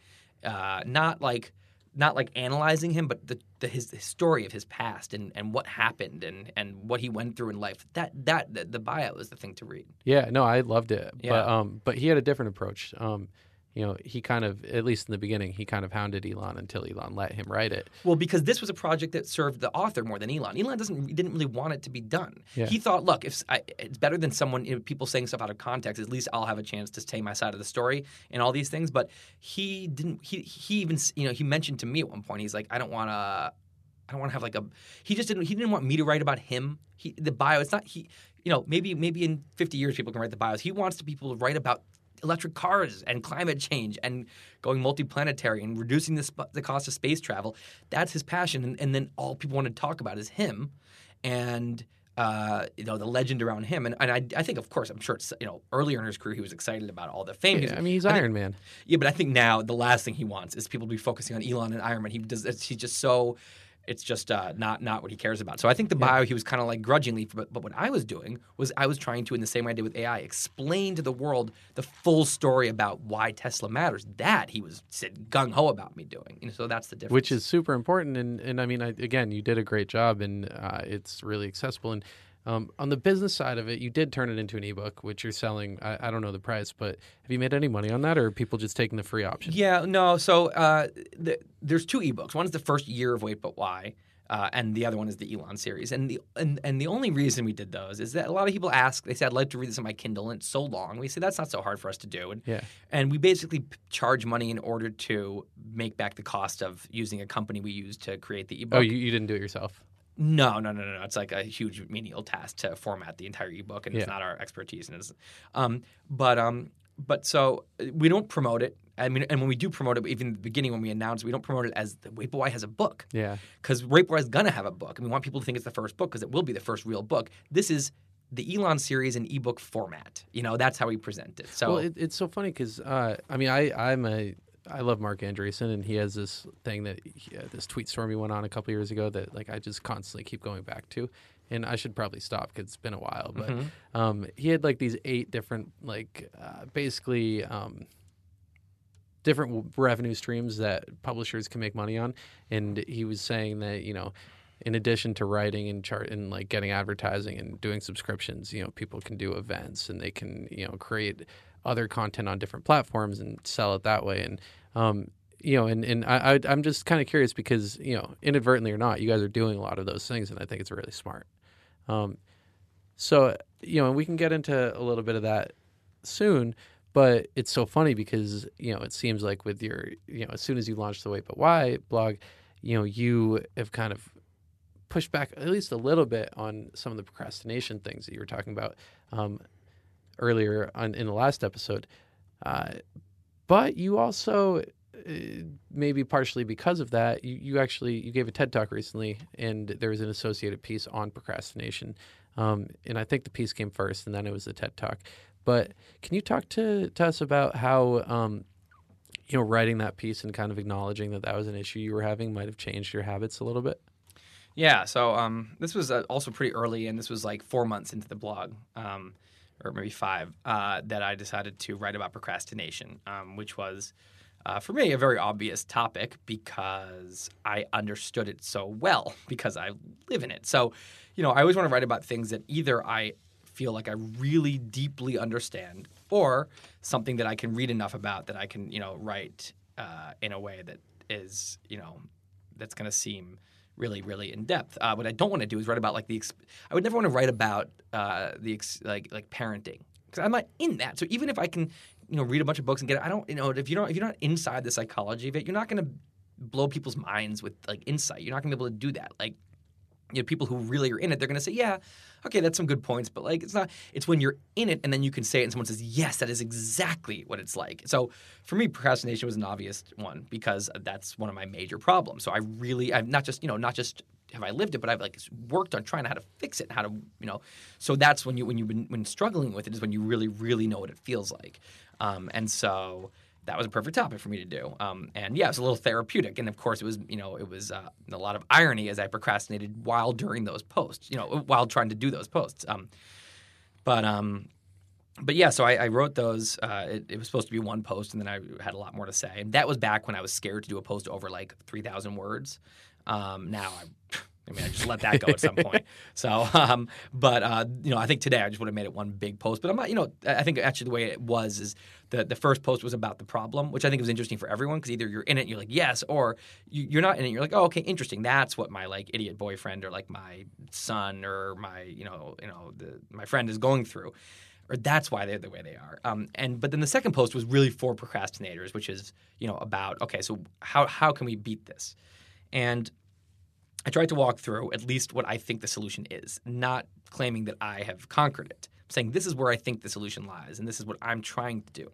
uh, not like not like analyzing him, but the, the his the story of his past and, and what happened and, and what he went through in life. That that the, the bio is the thing to read. Yeah, no, I loved it. But Yeah. um, but he had a different approach. Um, you know, he kind of, at least in the beginning, he kind of hounded Elon until Elon let him write it. Well, because this was a project that served the author more than Elon. Elon doesn't didn't really want it to be done. Yeah. He thought, look, if I, it's better than someone you know, people saying stuff out of context, at least I'll have a chance to say my side of the story and all these things. But he didn't. He he even you know he mentioned to me at one point. He's like, I don't want to. I don't want to have like a. He just didn't. He didn't want me to write about him. He the bio. It's not he. You know, maybe maybe in 50 years people can write the bios. He wants people to write about electric cars and climate change and going multiplanetary and reducing the, sp- the cost of space travel. That's his passion, and, and then all people want to talk about is him, and uh, you know the legend around him. And, and I, I think, of course, I'm sure it's you know earlier in his career he was excited about all the fame. Yeah, I mean, he's I think- Iron Man. yeah, but I think now the last thing he wants is people to be focusing on Elon and Iron Man. He does. He's just so. It's just uh, not not what he cares about. So I think the bio he was kind of like grudgingly. But, but what I was doing was I was trying to, in the same way I did with AI, explain to the world the full story about why Tesla matters. That he was said gung ho about me doing. You know, so that's the difference. which is super important. And, and I mean, I, again, you did a great job, and uh, it's really accessible. And um, on the business side of it, you did turn it into an ebook, which you're selling. I, I don't know the price, but have you made any money on that, or are people just taking the free option? Yeah, no. So uh, the, there's two ebooks. One is the first year of Wait But Why, Uh, and the other one is the Elon series. And the and, and the only reason we did those is that a lot of people ask, they say, I'd like to read this on my Kindle, and it's so long. We say that's not so hard for us to do. And Yeah. and we basically charge money in order to make back the cost of using a company we use to create the ebook. Oh, you, you didn't do it yourself. No, no, no, no, no. It's like a huge menial task to format the entire ebook, and it's not our expertise. And it's, um, but um, but so uh, we don't promote it. I mean, and when we do promote it, even in the beginning when we announce, we don't promote it as But Why has a book Yeah. because But Why is gonna have a book, and we want people to think it's the first book because it will be the first real book. This is the Elon series in ebook format. You know, that's how we present it. So Well, it, it's so funny because uh, I mean, I I'm a I love Marc Andreessen, and he has this thing that he, uh, this tweet storm he went on a couple years ago that like I just constantly keep going back to, and I should probably stop because it's been a while. But Mm-hmm. um, he had like these eight different like uh, basically. Um, different w- revenue streams that publishers can make money on and he was saying that you know in addition to writing and chart and like getting advertising and doing subscriptions you know people can do events and they can you know create other content on different platforms and sell it that way. And um you know and and I, I I'm just kind of curious because you know inadvertently or not you guys are doing a lot of those things and I think it's really smart. Um so you know and we can get into a little bit of that soon but it's so funny because you know it seems like with your you know as soon as you launched the wait but why blog you know you have kind of pushed back at least a little bit on some of the procrastination things that you were talking about. Um, earlier on in the last episode. Uh, but you also uh, maybe partially because of that you, you actually you gave a ted talk recently and there was an associated piece on procrastination. Um, and i think the piece came first and then it was the ted talk. But can you talk to, to us about how um, you know writing that piece and kind of acknowledging that that was an issue you were having might have changed your habits a little bit? Yeah, so um, this was uh, also pretty early, and this was like four months into the blog, um, or maybe five, uh, that I decided to write about procrastination, um, which was, uh, for me, a very obvious topic because I understood it so well because I live in it. So, you know, I always want to write about things that either I feel like I really deeply understand, or something that I can read enough about that I can, you know, write uh, in a way that is, you know, that's going to seem really, really in depth. Uh, what I don't want to do is write about like the. Ex- I would never want to write about uh, the ex- like like parenting because I'm not in that. So even if I can, you know, read a bunch of books and get it, I don't, you know, if you don't, if you're not inside the psychology of it, you're not going to blow people's minds with like insight. You're not going to be able to do that. Like you know, people who really are in it, they're going to say, yeah, okay, that's some good points, but like it's not. It's when you're in it and then you can say it, and someone says, yes, that is exactly what it's like. So for me, procrastination was an obvious one because that's one of my major problems. So I really, I've not just you know, not just have I lived it, but I've like worked on trying how to fix it, how to you know. So that's when you when you've been when struggling with it is when you really really know what it feels like, um, and so that was a perfect topic for me to do. Um, and yeah, it was a little therapeutic. And of course, it was you know it was uh, a lot of irony as I procrastinated while during those posts, you know, while trying to do those posts. Um, but um, but yeah, so I, I wrote those. Uh, it, it was supposed to be one post, and then I had a lot more to say. And that was back when I was scared to do a post over like three thousand words. Um, now I. I mean, I just let that go at some point. So, um, but uh, you know, I think today I just would have made it one big post. But I'm not, you know, I think actually the way it was is the the first post was about the problem, which I think was interesting for everyone because either you're in it, and you're like yes, or you, you're not in it, you're like oh okay, interesting. That's what my like idiot boyfriend or like my son or my you know you know the, my friend is going through or that's why they're the way they are. Um, and but then the second post was really for procrastinators, which is you know about okay, so how how can we beat this? And I tried to walk through at least what I think the solution is, not claiming that I have conquered it. I'm saying this is where I think the solution lies, and this is what I'm trying to do.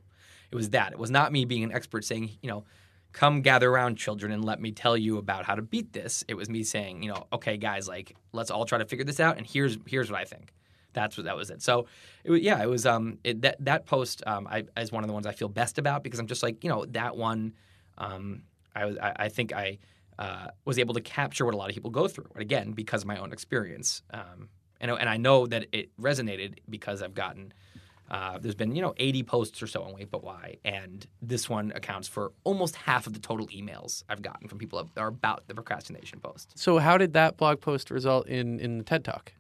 It was that. It was not me being an expert saying, you know, come gather around children and let me tell you about how to beat this. It was me saying, you know, okay, guys, like let's all try to figure this out, and here's here's what I think. That's what that was it. So, it was, yeah, it was um it, that that post um I is one of the ones I feel best about because I'm just like you know that one um I was I, I think I uh, was able to capture what a lot of people go through. And again, because of my own experience, um, and and I know that it resonated because I've gotten. Uh, there's been you know 80 posts or so on Wait But Why, and this one accounts for almost half of the total emails I've gotten from people that are about the procrastination post. so how did that blog post result in in the ted talk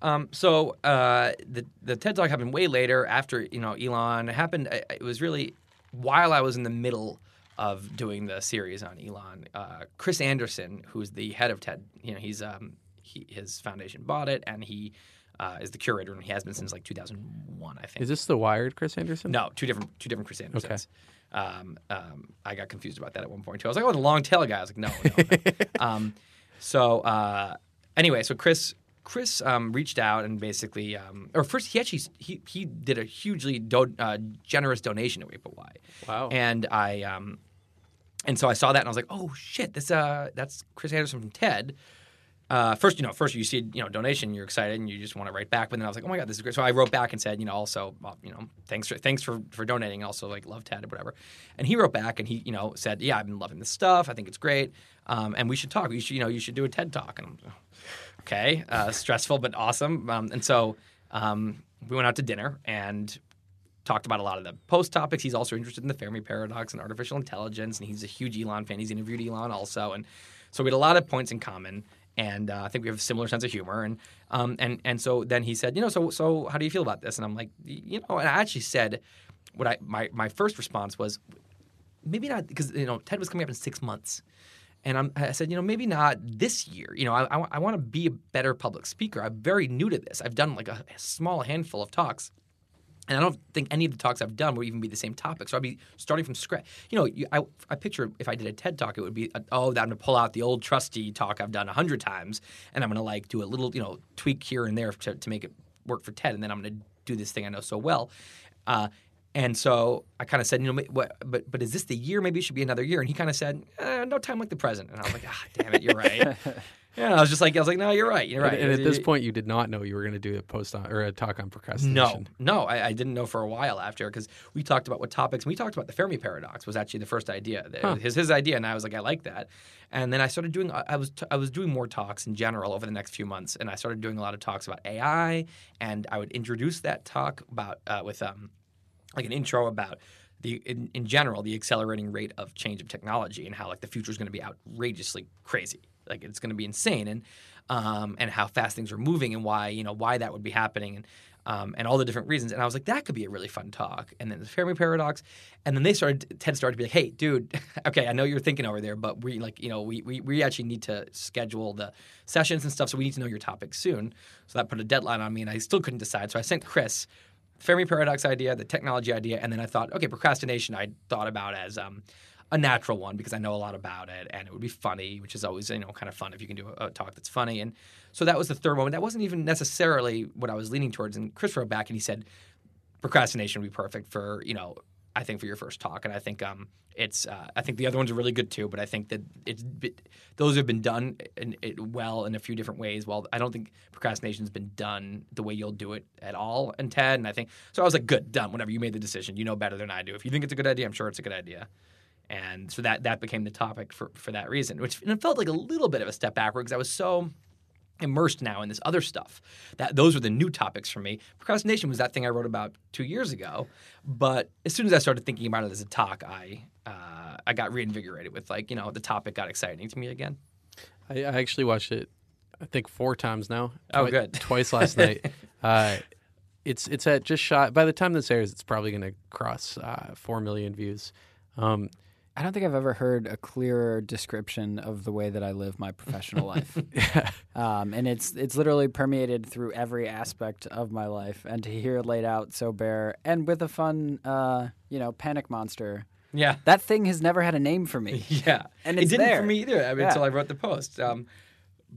Um, so uh, the the TED Talk happened way later after you know Elon. Happened. It was really while I was in the middle of doing the series on Elon. Uh, Chris Anderson, who's the head of TED, you know, he's um, he, his foundation bought it, and he uh, is the curator, and he has been since like 2001, I think. Is this the Wired Chris Anderson? No, two different two different Chris Andersons. Um, um, I got confused about that at one point too. I was like, "Oh, the long tail guy." I was like, "No, no." no. um, so uh, anyway, so Chris Chris um, reached out and basically, um, or first he actually he he did a hugely do- uh, generous donation to Wait But Why. Wow. And I um, and so I saw that and I was like, "Oh shit, this uh, that's Chris Anderson from TED." uh, first, you know, first you see, you know, donation, you're excited and you just want to write back. But then I was like, oh my god, this is great. So I wrote back and said, you know, also, uh, you know, thanks for thanks for for donating. Also, like love Ted or whatever. And he wrote back and he, you know, said, yeah, I've been loving this stuff. I think it's great. Um, and we should talk. You should, you know, you should do a TED talk. And I'm okay, uh, stressful but awesome. Um, and so um, we went out to dinner and talked about a lot of the post topics. He's also interested in the Fermi paradox and artificial intelligence, and he's a huge Elon fan. He's interviewed Elon also, and so we had a lot of points in common. And uh, I think we have a similar sense of humor, and um, and and so then he said, you know, so so how do you feel about this? And I'm like, you know, and I actually said, what I my my first response was, maybe not because you know Ted was coming up in six months. And I'm, I said, you know, maybe not this year. You know, I, I, I want to be a better public speaker. I'm very new to this. I've done like a, a small handful of talks. And I don't think any of the talks I've done will even be the same topic. So I'd be starting from scratch. You know, you, I, I picture if I did a TED talk, it would be, uh, oh, that I'm going to pull out the old trusty talk I've done a hundred times, and I'm going to like do a little, you know, tweak here and there to, to make it work for TED, and then I'm going to do this thing I know so well. Uh, and so I kind of said, you know, what, but but is this the year? Maybe it should be another year. And he kind of said, eh, no time like the present. And I was like, ah, damn it, you're right. yeah, I was just like, I was like, no, you're right, you're right. And, and at this point, you did not know you were going to do a post on or a talk on procrastination. no, I, I didn't know for a while after because we talked about what topics. And we talked about the Fermi paradox was actually the first idea. Huh. His his idea, and I was like, I like that. And then I started doing. I was t- I was doing more talks in general over the next few months, and I started doing a lot of talks about AI, and I would introduce that talk about uh, with um, like an intro about the in, in general the accelerating rate of change of technology and how like the future is going to be outrageously crazy. Like it's going to be insane and um, and how fast things are moving and why you know why that would be happening and um, and all the different reasons. And I was like that could be a really fun talk. And then the Fermi paradox. And then they started Ted started to be like hey dude okay I know you're thinking over there but we like you know we, we we actually need to schedule the sessions and stuff so we need to know your topic soon. So that put a deadline on me and I still couldn't decide. So I sent Chris Fermi paradox idea, the technology idea, and then I thought, okay, procrastination. I thought about as um, a natural one because I know a lot about it, and it would be funny, which is always you know kind of fun if you can do a, a talk that's funny. And so that was the third one. That wasn't even necessarily what I was leaning towards. And Chris wrote back and he said, procrastination would be perfect for you know I think for your first talk, and I think um, it's uh, I think the other ones are really good too. But I think that it's those have been done in, it well in a few different ways. Well, I don't think procrastination's been done the way you'll do it at all in TED. And I think so. I was like, good, done. Whenever you made the decision, you know better than I do. If you think it's a good idea, I'm sure it's a good idea. And so that that became the topic for for that reason, which and it felt like a little bit of a step backward because I was so immersed now in this other stuff. That those were the new topics for me. Procrastination was that thing I wrote about two years ago, but as soon as I started thinking about it as a talk, I uh, I got reinvigorated with like you know the topic got exciting to me again. I, I actually watched it, I think four times now. Oh, good. Twice last night. Uh, it's it's at just shot. By the time this airs, it's probably going to cross uh, four million views. Um, I don't think I've ever heard a clearer description of the way that I live my professional life. Um, and it's it's literally permeated through every aspect of my life. And to hear it laid out so bare and with a fun, uh, you know, panic monster. Yeah. That thing has never had a name for me. Yeah, And it it's didn't there. for me either. I mean, Yeah. until I wrote the post. Um,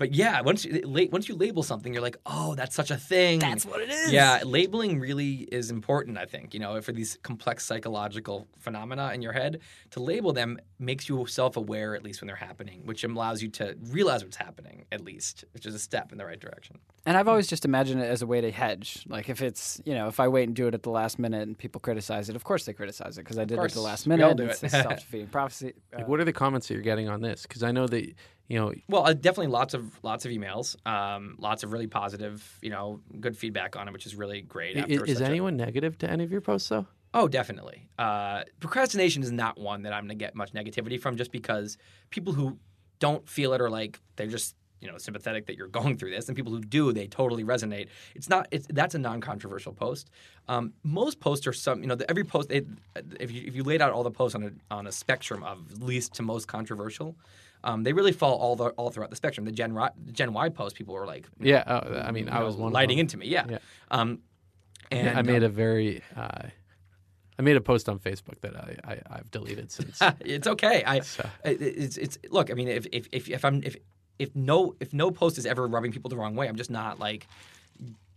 but yeah, once you la- once you label something, you're like, oh, that's such a thing. That's what it is. Yeah, labeling really is important. I think you know for these complex psychological phenomena in your head, to label them makes you self-aware at least when they're happening, which allows you to realize what's happening at least, which is a step in the right direction. And I've always just imagined it as a way to hedge. Like if it's, you know, if I wait and do it at the last minute and people criticize it, of course they criticize it because I did it at the last We minute. all do it's it. a self-defeating prophecy. like, Uh, what are the comments that you're getting on this? Because I know that you know Well, uh, definitely lots of lots of emails, um, lots of really positive, you know, good feedback on it, which is really great. i- after is, such a- anyone negative to any of your posts though? Oh, definitely. Uh, procrastination is not one that I'm going to get much negativity from just because people who don't feel it or like they're just you know sympathetic that you're going through this, and people who do they totally resonate. It's not. It's that's a non-controversial post. Um, most posts are some. You know, the, every post. It, if you if you laid out all the posts on a on a spectrum of least to most controversial. Um, they really fall all the, all throughout the spectrum. The Gen, Y- Gen Y post, people were like, Yeah, uh, I mean, I know, was one lighting of them. into me. Yeah. Yeah. Um, and I made um, a very, uh, I made a post on Facebook that I, I I've deleted since. it's okay. I So- it's it's look. I mean, if if if, if I'm if if no if no post is ever rubbing people the wrong way, I'm just not like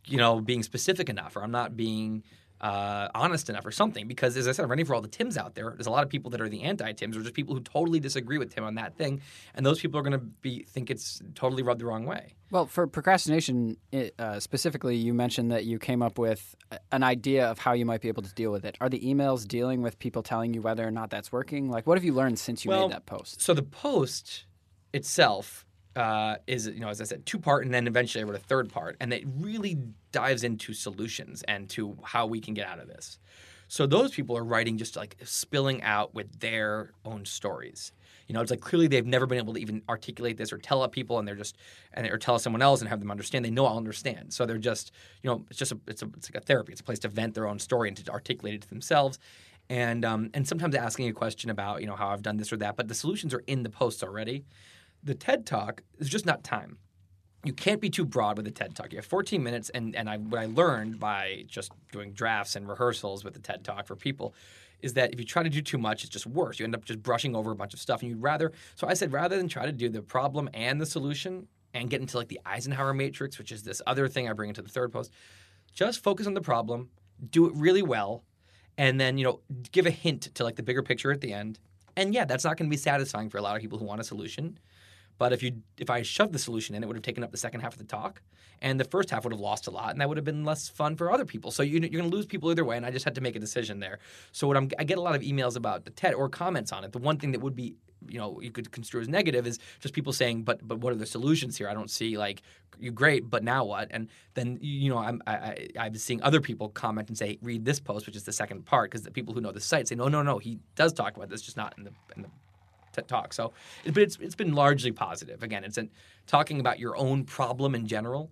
you know being specific enough, or I'm not being uh, honest enough, or something. Because as I said, I'm ready for all the Tims out there. There's a lot of people that are the anti-Tims, or just people who totally disagree with Tim on that thing, and those people are going to be think it's totally rubbed the wrong way. Well, for procrastination it, uh, specifically, you mentioned that you came up with an idea of how you might be able to deal with it. Are the emails dealing with people telling you whether or not that's working? Like, what have you learned since you Well, made that post? So the post itself uh, is, you know, as I said, two part, and then eventually I wrote a third part, and it really dives into solutions and to how we can get out of this. So those people are writing just like spilling out with their own stories. You know, it's like clearly they've never been able to even articulate this or tell people, and they're just and or tell someone else and have them understand. They know I'll understand, so they're just you know it's just a, it's a, it's like a therapy. It's a place to vent their own story and to articulate it to themselves, and um, and sometimes asking a question about you know how I've done this or that. But the solutions are in the posts already. The TED Talk is just not time you can't be too broad with a TED Talk. You have 14 minutes, and and I, what I learned by just doing drafts and rehearsals with the TED Talk for people is that if you try to do too much, it's just worse. You end up just brushing over a bunch of stuff, and you'd rather. So I said rather than try to do the problem and the solution and get into like the Eisenhower matrix, which is this other thing I bring into the third post, just focus on the problem, do it really well, and then you know give a hint to like the bigger picture at the end. And yeah, that's not going to be satisfying for a lot of people who want a solution. But if you if I shoved the solution in, it would have taken up the second half of the talk, and the first half would have lost a lot, and that would have been less fun for other people. So you, you're going to lose people either way, and I just had to make a decision there. So what I'm I get a lot of emails about the TED or comments on it. The one thing that would be you know you could construe as negative is just people saying, but but what are the solutions here? I don't see like you great, but now what? And then you know I'm I, I'm seeing other people comment and say read this post, which is the second part, because the people who know the site say no no no he does talk about this, just not in the in the TED Talk. So, but it's it's been largely positive. Again, it's an, talking about your own problem in general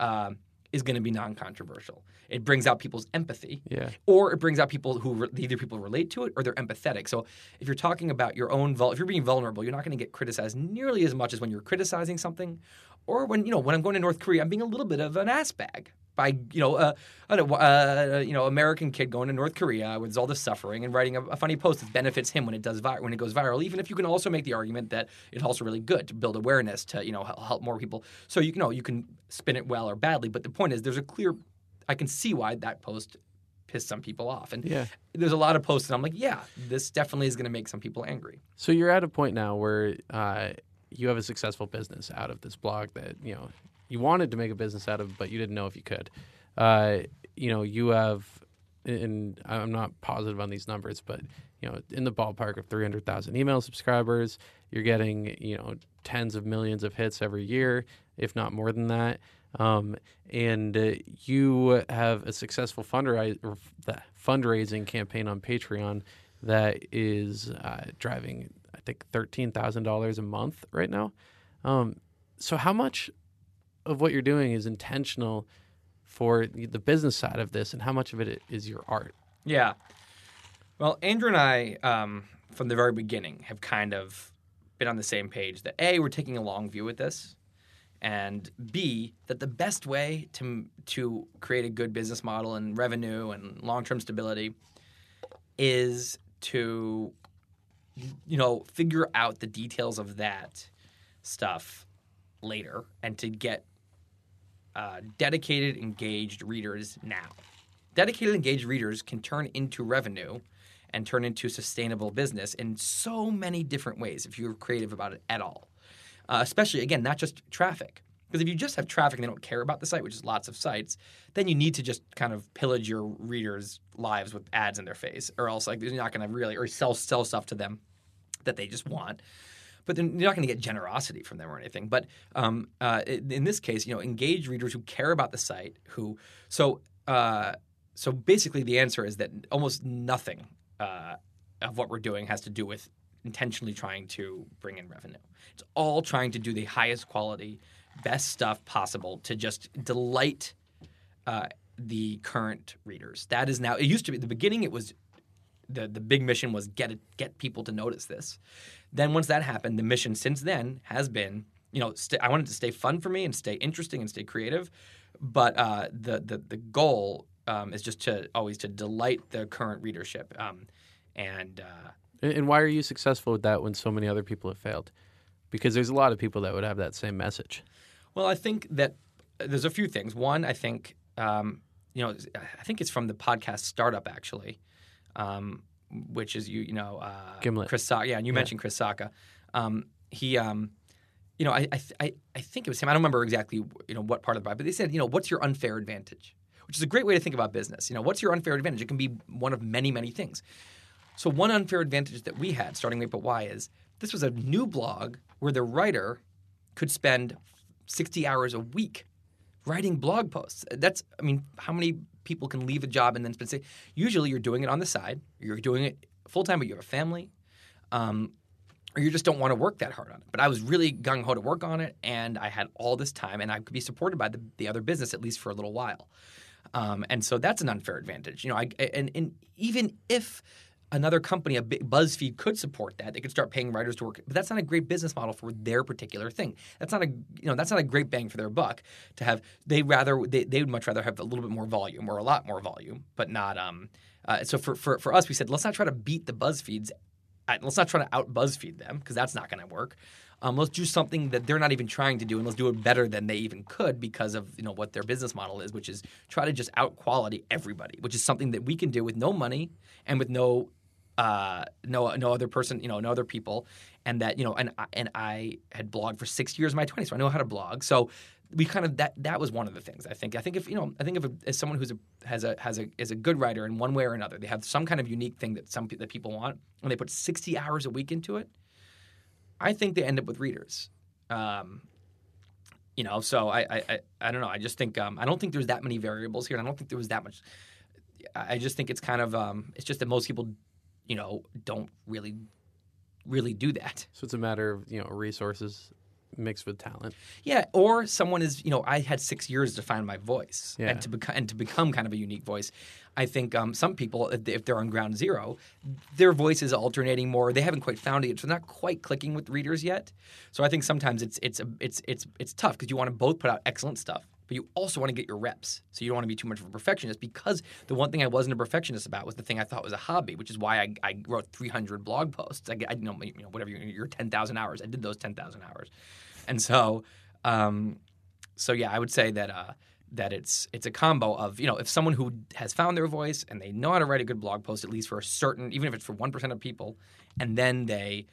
um, is going to be non-controversial. It brings out people's empathy, Yeah. or it brings out people who re- either people relate to it or they're empathetic. So, if you're talking about your own, vul- if you're being vulnerable, you're not going to get criticized nearly as much as when you're criticizing something, or when you know when I'm going to North Korea, I'm being a little bit of an ass bag by you know uh, know, uh, you know American kid going to North Korea with all the suffering and writing a, a funny post that benefits him when it does vi- when it goes viral. Even if you can also make the argument that it's also really good to build awareness to you know help more people. So you know you can spin it well or badly, but the point is there's a clear. I can see why that post pissed some people off, and Yeah. there's a lot of posts and I'm like, yeah, this definitely is going to make some people angry. So you're at a point now where uh, you have a successful business out of this blog that you know you wanted to make a business out of, but you didn't know if you could. Uh, you know, you have, and I'm not positive on these numbers, but you know, in the ballpark of 300,000 email subscribers. You're getting you know tens of millions of hits every year, if not more than that. Um, and uh, you have a successful fundraise, or f- the fundraising campaign on Patreon that is uh, driving, I think, thirteen thousand dollars a month right now. Um, so, how much of what you're doing is intentional for the business side of this, and how much of it is your art? Yeah. Well, Andrew and I, um, from the very beginning, have kind of been on the same page that A, we're taking a long view with this, and B, that the best way to, to create a good business model and revenue and long term stability is to, you know, figure out the details of that stuff later and to get uh, dedicated, engaged readers now. Dedicated, engaged readers can turn into revenue and turn into sustainable business in so many different ways if you're creative about it at all. Uh, especially, again, not just traffic. Because if you just have traffic and they don't care about the site, which is lots of sites, then you need to just kind of pillage your readers' lives with ads in their face, or else like you're not going to really or sell sell stuff to them that they just want but then you're not going to get generosity from them or anything. But um, uh, in this case, you know, engage readers who care about the site. Who so uh, so basically, the answer is that almost nothing uh, of what we're doing has to do with intentionally trying to bring in revenue. It's all trying to do the highest quality, best stuff possible to just delight uh, the current readers. That is now. It used to be the beginning. It was the the big mission was get it, get people to notice this. Then once that happened, the mission since then has been you know st- I wanted to stay fun for me and stay interesting and stay creative, but uh, the the the goal um, is just to always to delight the current readership. Um, and uh, And, and why are you successful with that when so many other people have failed? Because there's a lot of people that would have that same message. Well, I think that uh, there's a few things. One, I think, um, you know, I think it's from the podcast Startup actually, um, which is you, you know, uh, Gimlet. Chris Sacca. Yeah, and you mentioned Chris Sacca. Um, he, um, you know, I, I, I, I think it was him. I don't remember exactly, you know, what part of the Bible, but they said, you know, what's your unfair advantage? Which is a great way to think about business. You know, what's your unfair advantage? It can be one of many, many things. So one unfair advantage that we had starting Wait But Why is this was a new blog where the writer could spend 60 hours a week writing blog posts. That's, I mean, how many people can leave a job and then spend, say, usually you're doing it on the side, you're doing it full time, but you have a family, um, or you just don't want to work that hard on it. But I was really gung ho to work on it, and I had all this time, and I could be supported by the, the other business at least for a little while. Um, and so that's an unfair advantage. You know, I, and, and even if another company, a BuzzFeed, could support that. They could start paying writers to work, but that's not a great business model for their particular thing. That's not a you know that's not a great bang for their buck. To have they rather they they would much rather have a little bit more volume or a lot more volume, but not um. Uh, so for, for for us, we said let's not try to beat the BuzzFeeds. uh, Let's not try to out BuzzFeed them because that's not going to work. Um, let's do something that they're not even trying to do, and let's do it better than they even could because of you know what their business model is, which is try to just out quality everybody, which is something that we can do with no money and with no uh, no no other person, you know, no other people, and that you know, and and I had blogged for six years in my twenties, so I know how to blog. So we kind of that that was one of the things I think. I think if you know, I think if a, as someone who's a has a has a is a good writer in one way or another, they have some kind of unique thing that some that people want, and they put sixty hours a week into it. I think they end up with readers. Um, you know, so I, I, I, don't know. I just think um, I don't think there's that many variables here, and I don't think there was that much. I just think it's kind of um, it's just that most people, you know, don't really, really do that. So it's a matter of you know resources mixed with talent. Yeah, or someone is, you know, I had six years to find my voice Yeah. and to become and to become kind of a unique voice. I think um, some people, if they- if they're on ground zero, their voice is alternating more. They haven't quite found it, yet, so they're not quite clicking with readers yet. So I think sometimes it's it's a, it's it's it's tough because you want to both put out excellent stuff, but you also want to get your reps. So you don't want to be too much of a perfectionist because the one thing I wasn't a perfectionist about was the thing I thought was a hobby, which is why I, I wrote 300 blog posts. I, I you know you know whatever your, your 10,000 hours. I did those 10,000 hours, and so. Um, so yeah, I would say that uh, that it's it's a combo of you know if someone who has found their voice and they know how to write a good blog post at least for a certain even if it's for one percent of people, and then they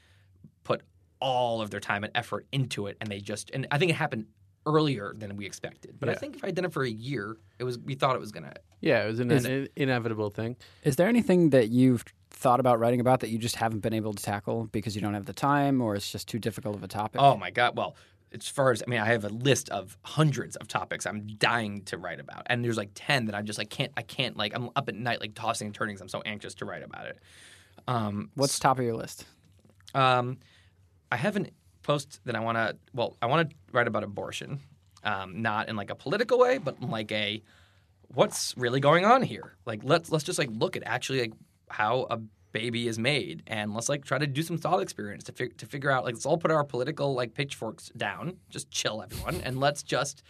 put all of their time and effort into it, and they just and I think it happened earlier than we expected. But I think if I'd done it for a year, it was we thought it was gonna. Yeah, it was an, Is- an inevitable thing. Is there anything that you've thought about writing about that you just haven't been able to tackle because you don't have the time or it's just too difficult of a topic? Oh my god! Well, as far as I mean, I have a list of hundreds of topics I'm dying to write about, and there's like ten that I'm just like can't I can't like I'm up at night like tossing and turning. 'cause I'm so anxious to write about it. Um, What's top of your list? um, I have a post that I want to. Well, I want to write about abortion, um, not in like a political way, but like a what's really going on here. Like let's let's just like look at actually like how a baby is made, and let's like try to do some thought experience to to figure out like let's all put our political like pitchforks down, just chill everyone, and let's just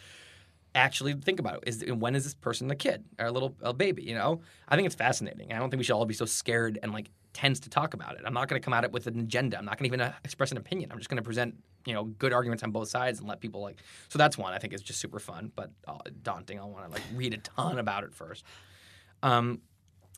actually think about it. Is when is this person a kid or a little a baby? You know, I think it's fascinating. I don't think we should all be so scared and like tense to talk about it. I'm not going to come at it with an agenda. I'm not going to even uh, express an opinion. I'm just going to present you know good arguments on both sides and let people like. So that's one I think is just super fun, but uh, daunting. I want to like read a ton about it first. Um,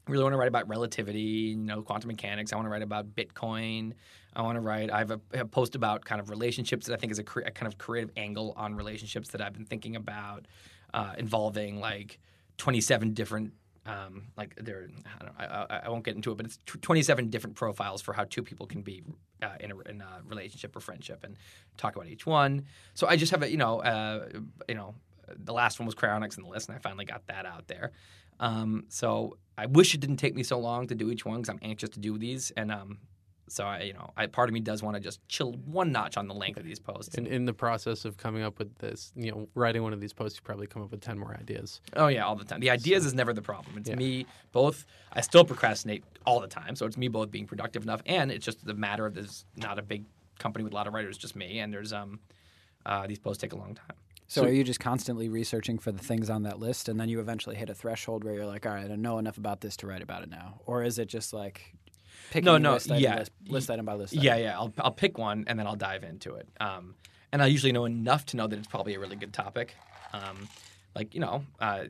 really want to write about relativity, you know, quantum mechanics. I want to write about Bitcoin. I want to write. I have a, a post about kind of relationships that I think is a, cre- a kind of creative angle on relationships that I've been thinking about, uh, involving like 27 different. Um, like there, I, don't, I, I- won't get into it, but it's tw 27 different profiles for how two people can be uh, in, a, in a relationship or friendship, and talk about each one. So I just have a, you know, uh, you know, the last one was cryonics in the list, and I finally got that out there. Um, so I wish it didn't take me so long to do each one because I'm anxious to do these, and um, So I, you know, I, part of me does want to just chill one notch on the length of these posts. In, in the process of coming up with this, you know, writing one of these posts, you probably come up with 10 more ideas. Oh yeah, all the time. The ideas is never the problem. It's Yeah. me both. I still procrastinate all the time, so it's me both being productive enough, and it's just the matter of there's not a big company with a lot of writers, just me, and there's um, uh, these posts take a long time. So, are you just constantly researching for the things on that list, and then you eventually hit a threshold where you're like, all right, I know enough about this to write about it now, or is it just like picking No, no, list, item, yeah. list, list item by list? item? Yeah, yeah. I'll I'll pick one and then I'll dive into it. Um, and I usually know enough to know that it's probably a really good topic. Um, like you know, uh,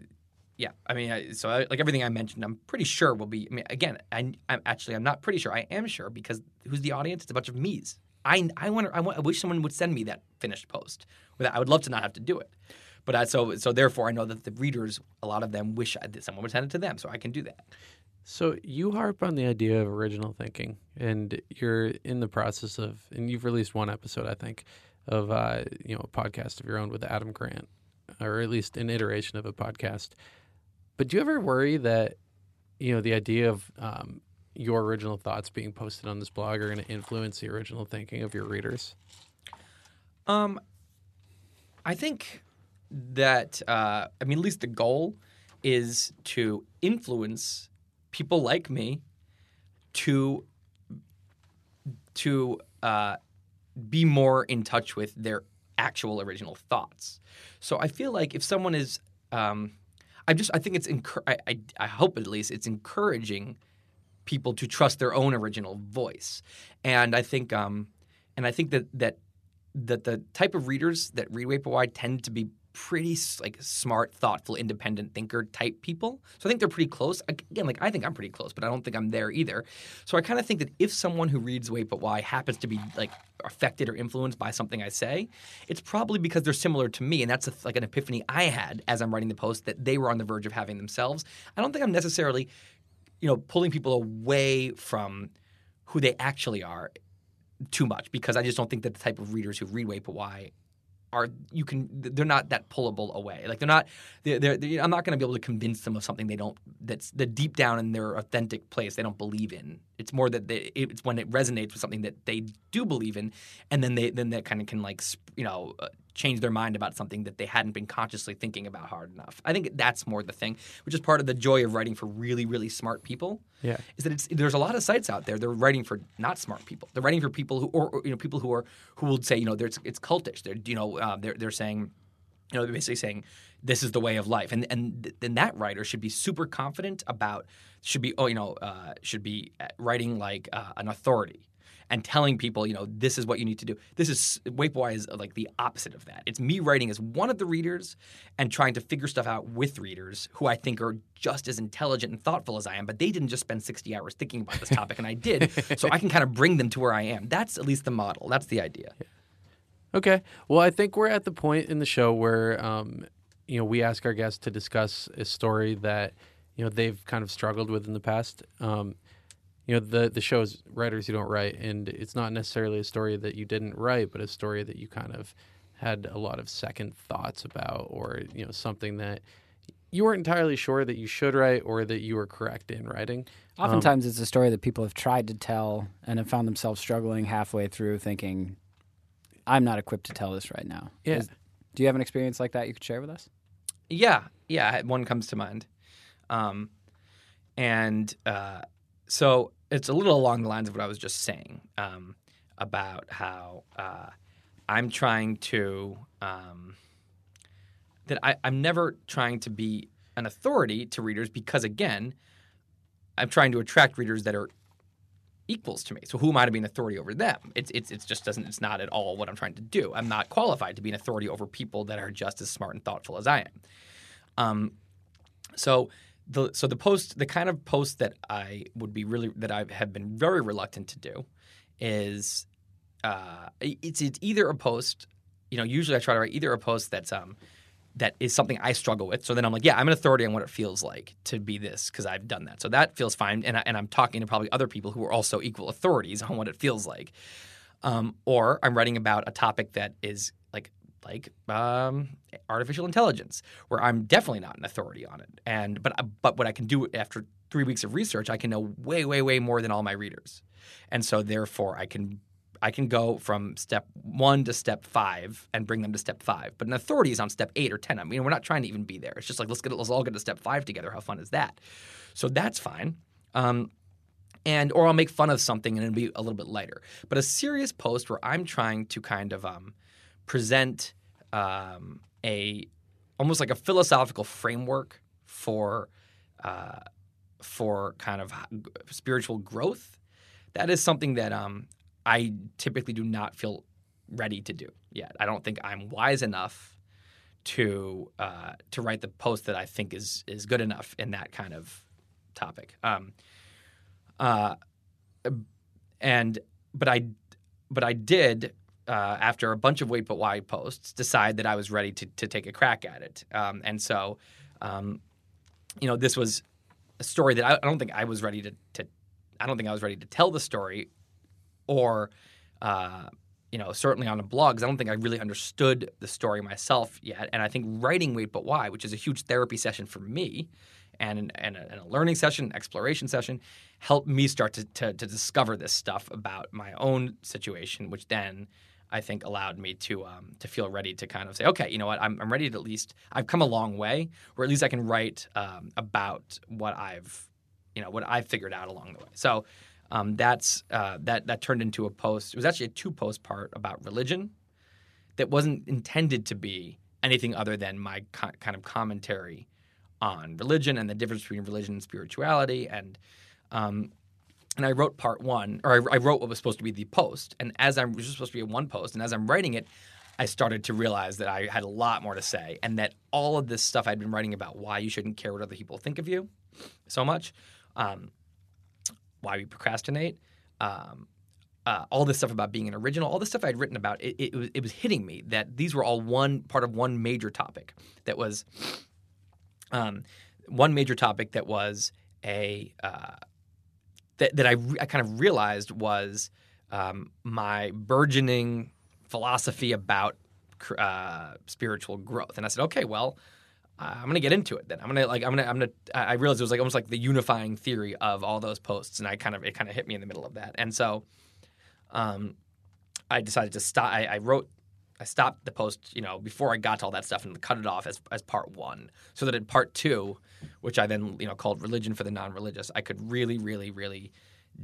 yeah. I mean, I, so I, like everything I mentioned, I'm pretty sure will be. I mean, again, I, I'm actually I'm not pretty sure. I am sure because who's the audience? It's a bunch of me's. I I wonder. I, want, I wish someone would send me that finished post. I would love to not have to do it. But I, so so therefore, I know that the readers, a lot of them wish I, that someone would send it to them, so I can do that. So you harp on the idea of original thinking, and you're in the process of, and you've released one episode, I think, of uh, you know a podcast of your own with Adam Grant, or at least an iteration of a podcast. But do you ever worry that you know the idea of um, your original thoughts being posted on this blog are going to influence the original thinking of your readers? Um, I think that uh, I mean, at least the goal is to influence people like me to to uh, be more in touch with their actual original thoughts. So I feel like if someone is, um, I just I think it's encour- I, I I hope at least it's encouraging people to trust their own original voice, and I think um, and I think that that that the type of readers that read Wait But tend to be pretty like smart, thoughtful, independent thinker type people. So I think they're pretty close. Again, like I think I'm pretty close, but I don't think I'm there either. So I kind of think that if someone who reads Wait But Why happens to be like affected or influenced by something I say, it's probably because they're similar to me, and that's a, like an epiphany I had as I'm writing the post that they were on the verge of having themselves. I don't think I'm necessarily, you know, pulling people away from who they actually are too much because I just don't think that the type of readers who read Wait But Why are you can they're not that pullable away. Like they're not. They're, they're, they're- I'm not going to be able to convince them of something they don't. That's the deep down in their authentic place they don't believe in. It's more that they, it's when it resonates with something that they do believe in, and then they then that kind of can like you know. Uh, change their mind about something that they hadn't been consciously thinking about hard enough. I think that's more the thing, which is part of the joy of writing for really, really smart people Yeah. is that it's there's a lot of sites out there. They're writing for not smart people. They're writing for people who, or, or, you know, people who are who will say, you know, there's it's cultish. They're you know, uh, they're they're saying, you know, they're basically saying this is the way of life, and and then that writer should be super confident about should be oh you know uh, should be uh, writing like uh, an authority. And telling people, you know, this is what you need to do. This is Wait is like the opposite of that. It's me writing as one of the readers and trying to figure stuff out with readers who I think are just as intelligent and thoughtful as I am, but they didn't just spend 60 hours thinking about this topic, and I did. so I can kind of bring them to where I am. That's at least the model. That's the idea. Okay. Well, I think we're at the point in the show where, um, you know, we ask our guests to discuss a story that, you know, they've kind of struggled with in the past. Um, you know, the the show is writers you don't write, and it's not necessarily a story that you didn't write, but a story that you kind of had a lot of second thoughts about, or you know, something that you weren't entirely sure that you should write or that you were correct in writing. Um, Oftentimes, it's a story that people have tried to tell and have found themselves struggling halfway through, thinking, "I'm not equipped to tell this right now." Yeah. Is- do you have an experience like that you could share with us? Yeah, yeah. One comes to mind, um, and uh, so it's a little along the lines of what I was just saying um, about how uh, I'm trying to um, that I, I'm never trying to be an authority to readers because again, I'm trying to attract readers that are equals to me. So who am I to be an authority over them? It's it's it's just doesn't it's not at all what I'm trying to do. I'm not qualified to be an authority over people that are just as smart and thoughtful as I am. Um, so the so the post the kind of post that I would be really that I have been very reluctant to do is uh, it's it's either a post you know usually I try to write either a post that's um that is something I struggle with. So then I'm like, yeah, I'm an authority on what it feels like to be this because I've done that. So that feels fine, and I, and I'm talking to probably other people who are also equal authorities on what it feels like. Um, or I'm writing about a topic that is like like um, artificial intelligence, where I'm definitely not an authority on it. And but but what I can do after three weeks of research, I can know way way way more than all my readers, and so therefore I can I can go from step one to step five and bring them to step five. But an authority is on step eight or ten. I mean, we're not trying to even be there. It's just like let's get let's all get to step five together. How fun is that? So that's fine. Um, and or I'll make fun of something and it'll be a little bit lighter. But a serious post where I'm trying to kind of um, present um, a almost like a philosophical framework for uh, for kind of spiritual growth. That is something that um, I typically do not feel ready to do yet. I don't think I'm wise enough to uh, to write the post that I think is is good enough in that kind of topic. Um, uh, and but I but I did uh, after a bunch of wait but why posts decide that I was ready to to take a crack at it. Um, and so, um, you know, this was a story that I, I, don't think I was ready to, to I don't think I was ready to tell the story, or uh, you know, certainly on a blog because I don't think I really understood the story myself yet. And I think writing Wait But Why, which is a huge therapy session for me, and, and, a, and a learning session, an exploration session, helped me start to, to, to, discover this stuff about my own situation, which then I think allowed me to um, to feel ready to kind of say, okay, you know what, I'm, I'm ready to at least I've come a long way, or at least I can write um, about what I've you know what I've figured out along the way. So um, that's uh, that that turned into a post. It was actually a two post part about religion that wasn't intended to be anything other than my co- kind of commentary on religion and the difference between religion and spirituality. And um, and I wrote part one, or I, I, wrote what was supposed to be the post. And as I'm, was supposed to be a one post, and as I'm writing it, I started to realize that I had a lot more to say, and that all of this stuff I'd been writing about why you shouldn't care what other people think of you so much, um, why we procrastinate, um, uh, all this stuff about being an original, all this stuff I'd written about, it, it, was, it was hitting me that these were all one part of one major topic that was um, one major topic that was a uh, that, that I, re- I kind of realized was um, my burgeoning philosophy about uh, spiritual growth, and I said, okay, well. I'm gonna get into it then. I'm gonna like I'm gonna I'm gonna I realized it was like almost like the unifying theory of all those posts, and I kind of it kind of hit me in the middle of that, and so um, I decided to stop. I, I, wrote I stopped the post, you know, before I got to all that stuff and cut it off as, as part one, so that in part two, which I then you know called religion for the non-religious, I could really, really, really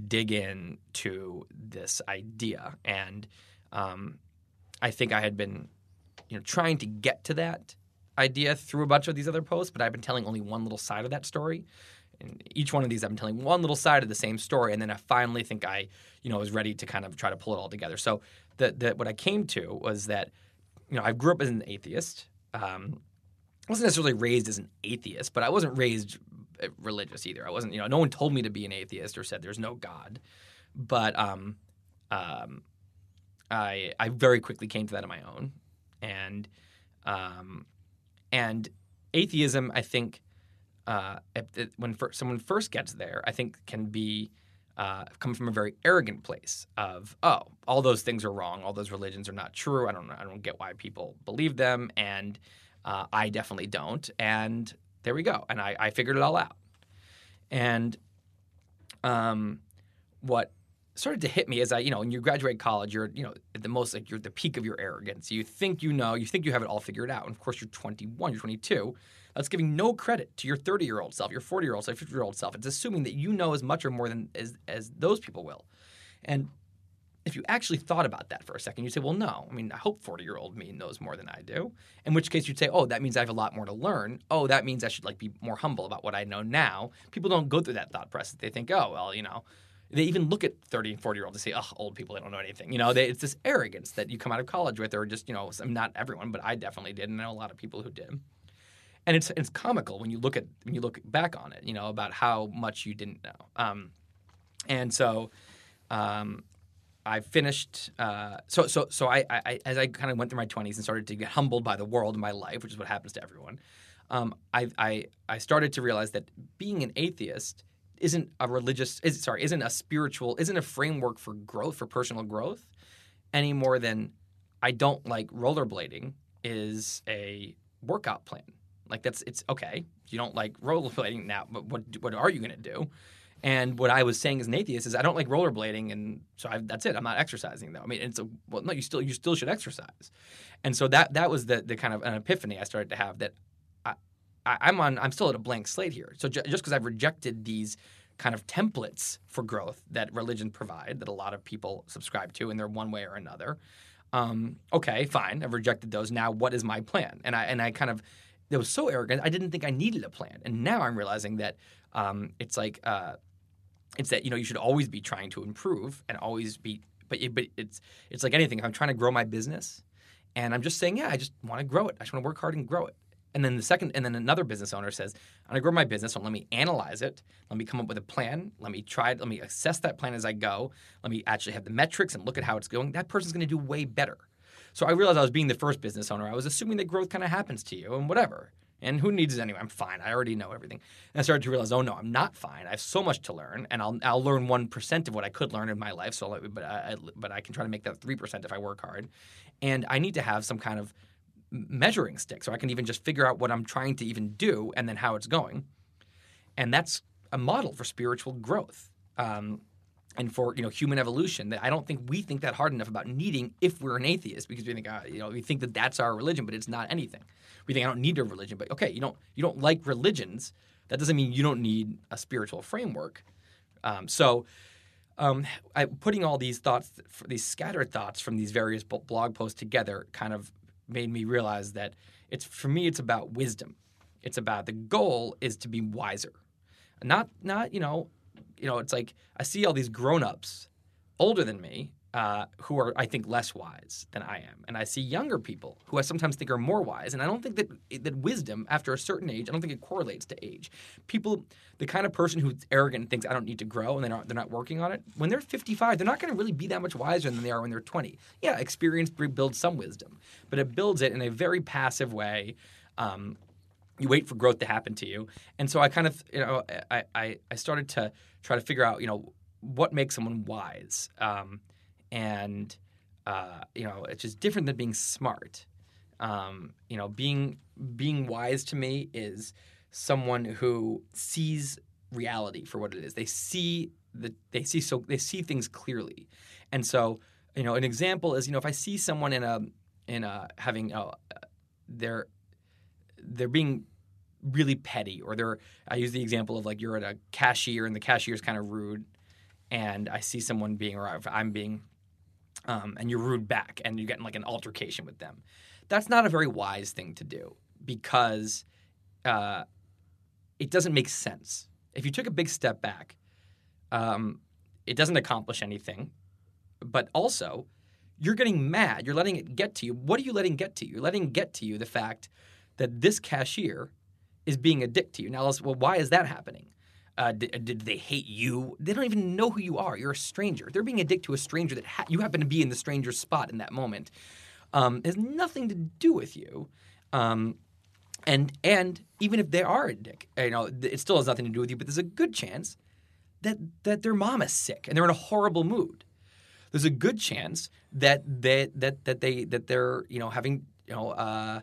dig in to this idea, and um, I think I had been, you know, trying to get to that idea through a bunch of these other posts, but I've been telling only one little side of that story. And each one of these, I've been telling one little side of the same story, and then I finally think I, you know, was ready to kind of try to pull it all together. So that that what I came to was that you know I grew up as an atheist. Um, I wasn't necessarily raised as an atheist, but I wasn't raised uh, religious either. I wasn't, you know, no one told me to be an atheist or said there's no God. But um, um, I I very quickly came to that on my own, and um, and atheism, I think, uh, when someone first gets there, I think can be uh, come from a very arrogant place of oh all those things are wrong all those religions are not true i don't i don't get why people believe them and uh, i definitely don't and there we go and i, I figured it all out. And um, what started to hit me as i you know when you graduate college you're you know at the most like you're at the peak of your arrogance you think you know you think you have it all figured out and of course you're 21 you're 22 that's giving no credit to your 30 year old self, your 40 year old self, 50 year old self. It's assuming that you know as much or more than as, as those people will. And if you actually thought about that for a second, you'd say, well, no. I mean, I hope 40 year old me knows more than I do. In which case, you'd say, oh, that means I have a lot more to learn. Oh, that means I should like be more humble about what I know now. People don't go through that thought process. They think, oh, well, you know, they even look at 30 and 40 year olds and say, oh, old people, they don't know anything. You know, they, it's this arrogance that you come out of college with, or just, you know, not everyone, but I definitely did. And I know a lot of people who did and it's it's comical when you look at when you look back on it, you know, about how much you didn't know. Um, and so, um, I finished. Uh, so so so I, I as I kind of went through my twenties and started to get humbled by the world in my life, which is what happens to everyone. Um, I, I I started to realize that being an atheist isn't a religious is sorry isn't a spiritual isn't a framework for growth for personal growth any more than I don't like rollerblading is a workout plan. Like that's it's okay. You don't like rollerblading now, but what what are you going to do? And what I was saying as an atheist is I don't like rollerblading, and so I, that's it. I'm not exercising though. I mean, it's a well, no, you still you still should exercise. And so that that was the the kind of an epiphany I started to have that I, I'm on I'm still at a blank slate here. So ju- just because I've rejected these kind of templates for growth that religion provide that a lot of people subscribe to in their one way or another. Um, okay, fine. I've rejected those. Now, what is my plan? And I and I kind of it was so arrogant. I didn't think I needed a plan, and now I'm realizing that um, it's like uh, it's that you know you should always be trying to improve and always be. But it, but it's it's like anything. If I'm trying to grow my business, and I'm just saying, yeah, I just want to grow it. I just want to work hard and grow it. And then the second, and then another business owner says, I'm going to grow my business. So let me analyze it. Let me come up with a plan. Let me try it. Let me assess that plan as I go. Let me actually have the metrics and look at how it's going. That person's going to do way better. So I realized I was being the first business owner. I was assuming that growth kind of happens to you and whatever. And who needs it anyway? I'm fine. I already know everything. And I started to realize, oh no, I'm not fine. I have so much to learn, and I'll I'll learn one percent of what I could learn in my life. So, but I, but I can try to make that three percent if I work hard. And I need to have some kind of measuring stick so I can even just figure out what I'm trying to even do and then how it's going. And that's a model for spiritual growth. Um, and for you know human evolution that I don't think we think that hard enough about needing if we're an atheist because we think uh, you know we think that that's our religion but it's not anything. We think I don't need a religion but okay you don't you don't like religions that doesn't mean you don't need a spiritual framework. Um, so um, I, putting all these thoughts these scattered thoughts from these various blog posts together kind of made me realize that it's for me it's about wisdom. It's about the goal is to be wiser. Not not you know you know, it's like I see all these grown-ups older than me uh, who are, I think, less wise than I am, and I see younger people who I sometimes think are more wise. And I don't think that that wisdom, after a certain age, I don't think it correlates to age. People, the kind of person who's arrogant and thinks I don't need to grow, and they're not, they're not working on it. When they're 55, they're not going to really be that much wiser than they are when they're 20. Yeah, experience builds some wisdom, but it builds it in a very passive way. Um, you wait for growth to happen to you, and so I kind of, you know, I, I, I started to try to figure out, you know, what makes someone wise. Um, and uh, you know, it's just different than being smart. Um, you know, being being wise to me is someone who sees reality for what it is. They see the they see so they see things clearly, and so you know, an example is you know if I see someone in a in a having know, they're they're being really petty or they're I use the example of like you're at a cashier and the cashier is kind of rude and I see someone being or I'm being um, and you're rude back and you're getting like an altercation with them. That's not a very wise thing to do because uh, it doesn't make sense. If you took a big step back, um, it doesn't accomplish anything. But also, you're getting mad. You're letting it get to you. What are you letting get to you? You're letting get to you the fact that this cashier is being a dick to you. Now, well, why is that happening? Uh, did, did, they hate you? They don't even know who you are. You're a stranger. They're being a dick to a stranger that ha- you happen to be in the stranger's spot in that moment. Um, has nothing to do with you. Um, and and even if they are a dick, you know, it still has nothing to do with you. But there's a good chance that that their mom is sick and they're in a horrible mood. There's a good chance that they that that they that they're you know having you know uh,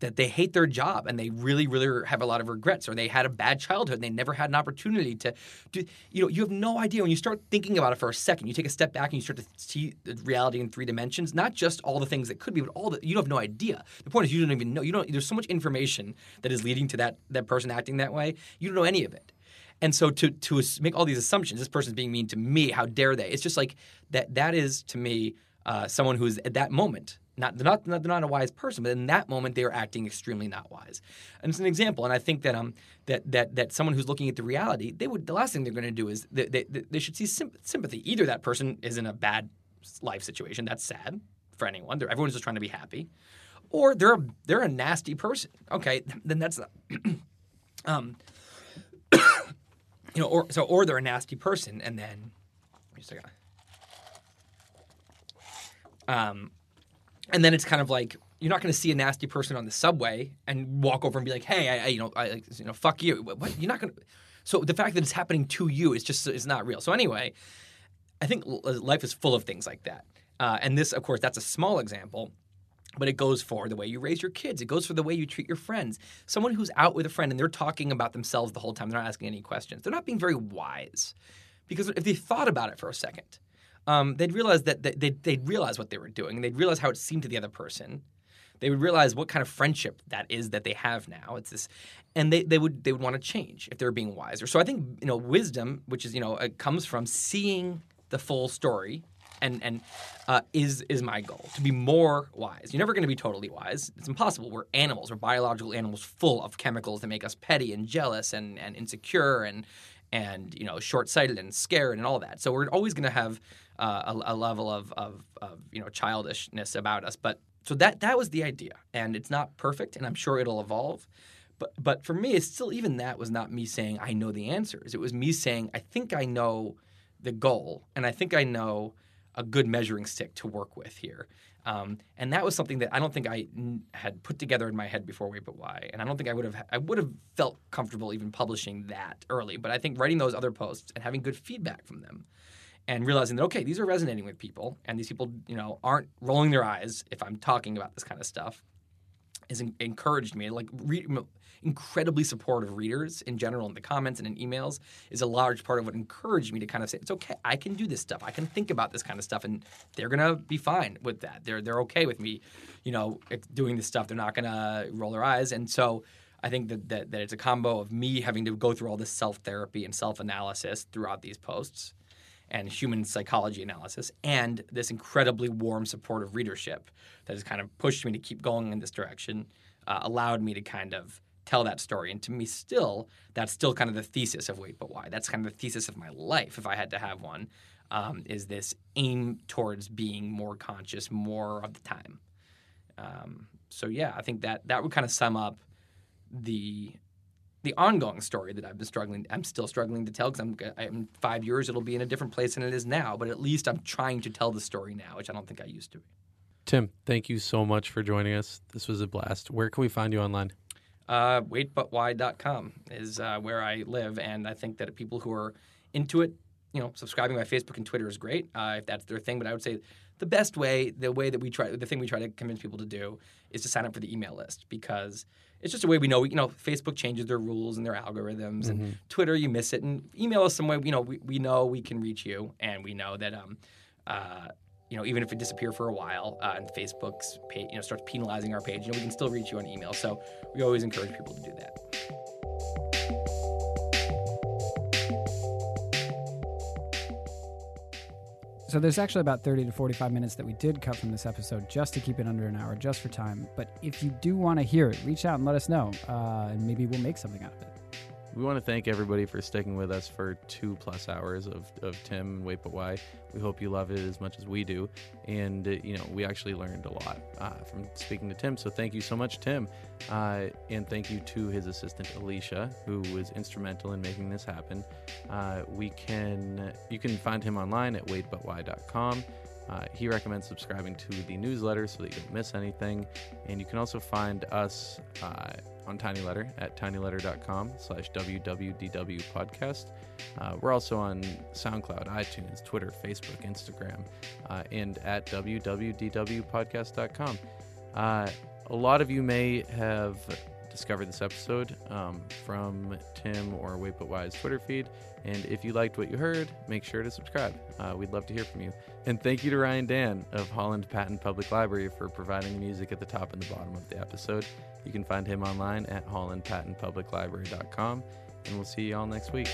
that that they hate their job and they really, really have a lot of regrets, or they had a bad childhood and they never had an opportunity to do. You know, you have no idea when you start thinking about it for a second. You take a step back and you start to see the reality in three dimensions, not just all the things that could be, but all the you have no idea. The point is, you don't even know. You don't. There's so much information that is leading to that that person acting that way. You don't know any of it. And so to to make all these assumptions, this person's being mean to me. How dare they? It's just like that. That is to me uh, someone who is at that moment not they're not they're not a wise person, but in that moment they are acting extremely not wise. And it's an example. And I think that um that that that someone who's looking at the reality, they would the last thing they're going to do is they, they, they should see sympathy. Either that person is in a bad life situation, that's sad for anyone. They're, everyone's just trying to be happy, or they're a, they're a nasty person. Okay, then that's um you know or so or they're a nasty person, and then just a. Um, and then it's kind of like you're not going to see a nasty person on the subway and walk over and be like, "Hey, I, I you know, I, you know, fuck you." What? You're not going to. So the fact that it's happening to you is just is not real. So anyway, I think life is full of things like that. Uh, and this, of course, that's a small example. but it goes for the way you raise your kids. It goes for the way you treat your friends. Someone who's out with a friend and they're talking about themselves the whole time, they're not asking any questions. They're not being very wise. Because if they thought about it for a second, um, they'd realize that they'd, they'd realize what they were doing. They'd realize how it seemed to the other person. They would realize what kind of friendship that is that they have now. It's this, and they, they would they would want to change if they were being wiser. So I think you know wisdom, which is you know it comes from seeing the full story and and uh, is is my goal to be more wise. You're never going to be totally wise. It's impossible. We're animals. We're biological animals full of chemicals that make us petty and jealous and and insecure and and you know short-sighted and scared and all that. So we're always going to have uh, a, a, level of, of of you know childishness about us. But so that that was the idea, and it's not perfect, and I'm sure it'll evolve. But but for me, it's still even that was not me saying I know the answers. It was me saying I think I know the goal, and I think I know a good measuring stick to work with here. Um, and that was something that I don't think I n- had put together in my head before Wait But Why, and I don't think I would have I would have felt comfortable even publishing that early. But I think writing those other posts and having good feedback from them, and realizing that okay, these are resonating with people, and these people you know aren't rolling their eyes if I'm talking about this kind of stuff, has en- encouraged me. Like re- incredibly supportive readers in general in the comments and in emails is a large part of what encouraged me to kind of say it's okay i can do this stuff. I can think about this kind of stuff and they're gonna be fine with that. They're they're okay with me you know doing this stuff. They're not gonna roll their eyes. And so I think that, that, that it's a combo of me having to go through all this self therapy and self analysis throughout these posts and human psychology analysis, and this incredibly warm, supportive readership that has kind of pushed me to keep going in this direction, uh, allowed me to kind of tell that story. And to me, still, that's still kind of the thesis of Wait But Why. That's kind of the thesis of my life, if I had to have one, um, is this aim towards being more conscious more of the time. Um, so yeah, I think that that would kind of sum up the the ongoing story that I've been struggling. I'm still struggling to tell because I'm, I'm five years. It'll be in a different place than it is now. But at least I'm trying to tell the story now, which I don't think I used to. Tim, thank you so much for joining us. This was a blast. Where can we find you online? Uh, waitbutwhy.com is uh, where I live, and I think that people who are into it, you know, subscribing by Facebook and Twitter is great uh, if that's their thing. But I would say the best way, the way that we try, the thing we try to convince people to do is to sign up for the email list because it's just a way we know. You know, Facebook changes their rules and their algorithms, mm-hmm. and Twitter you miss it, and email us some way. You know, we, we know we can reach you, and we know that um, uh, you know, even if it disappear for a while uh, and Facebook's you know, starts penalizing our page, you know, we can still reach you on email. So we always encourage people to do that. So there's actually about 30 to 45 minutes that we did cut from this episode just to keep it under an hour, just for time. But if you do want to hear it, reach out and let us know, uh, and maybe we'll make something out of it we want to thank everybody for sticking with us for two plus hours of, of Tim and Wait But Why. We hope you love it as much as we do. And, uh, you know, we actually learned a lot uh, from speaking to Tim. So thank you so much, Tim. Uh, and thank you to his assistant, Alicia, who was instrumental in making this happen. Uh, we can, you can find him online at waitbutwhy.com. Uh, he recommends subscribing to the newsletter so that you don't miss anything. And you can also find us uh, on TinyLetter at tinyletter.com slash wwdw podcast. Uh, we're also on SoundCloud, iTunes, Twitter, Facebook, Instagram, uh, and at wwdwpodcast.com. Uh, a lot of you may have discovered this episode um, from Tim or Wait But Why's Twitter feed. And if you liked what you heard, make sure to subscribe. Uh, we'd love to hear from you. And thank you to Ryan Dan of Holland Patent Public Library for providing music at the top and the bottom of the episode. You can find him online at hollandpatentpubliclibrary.com, and we'll see you all next week.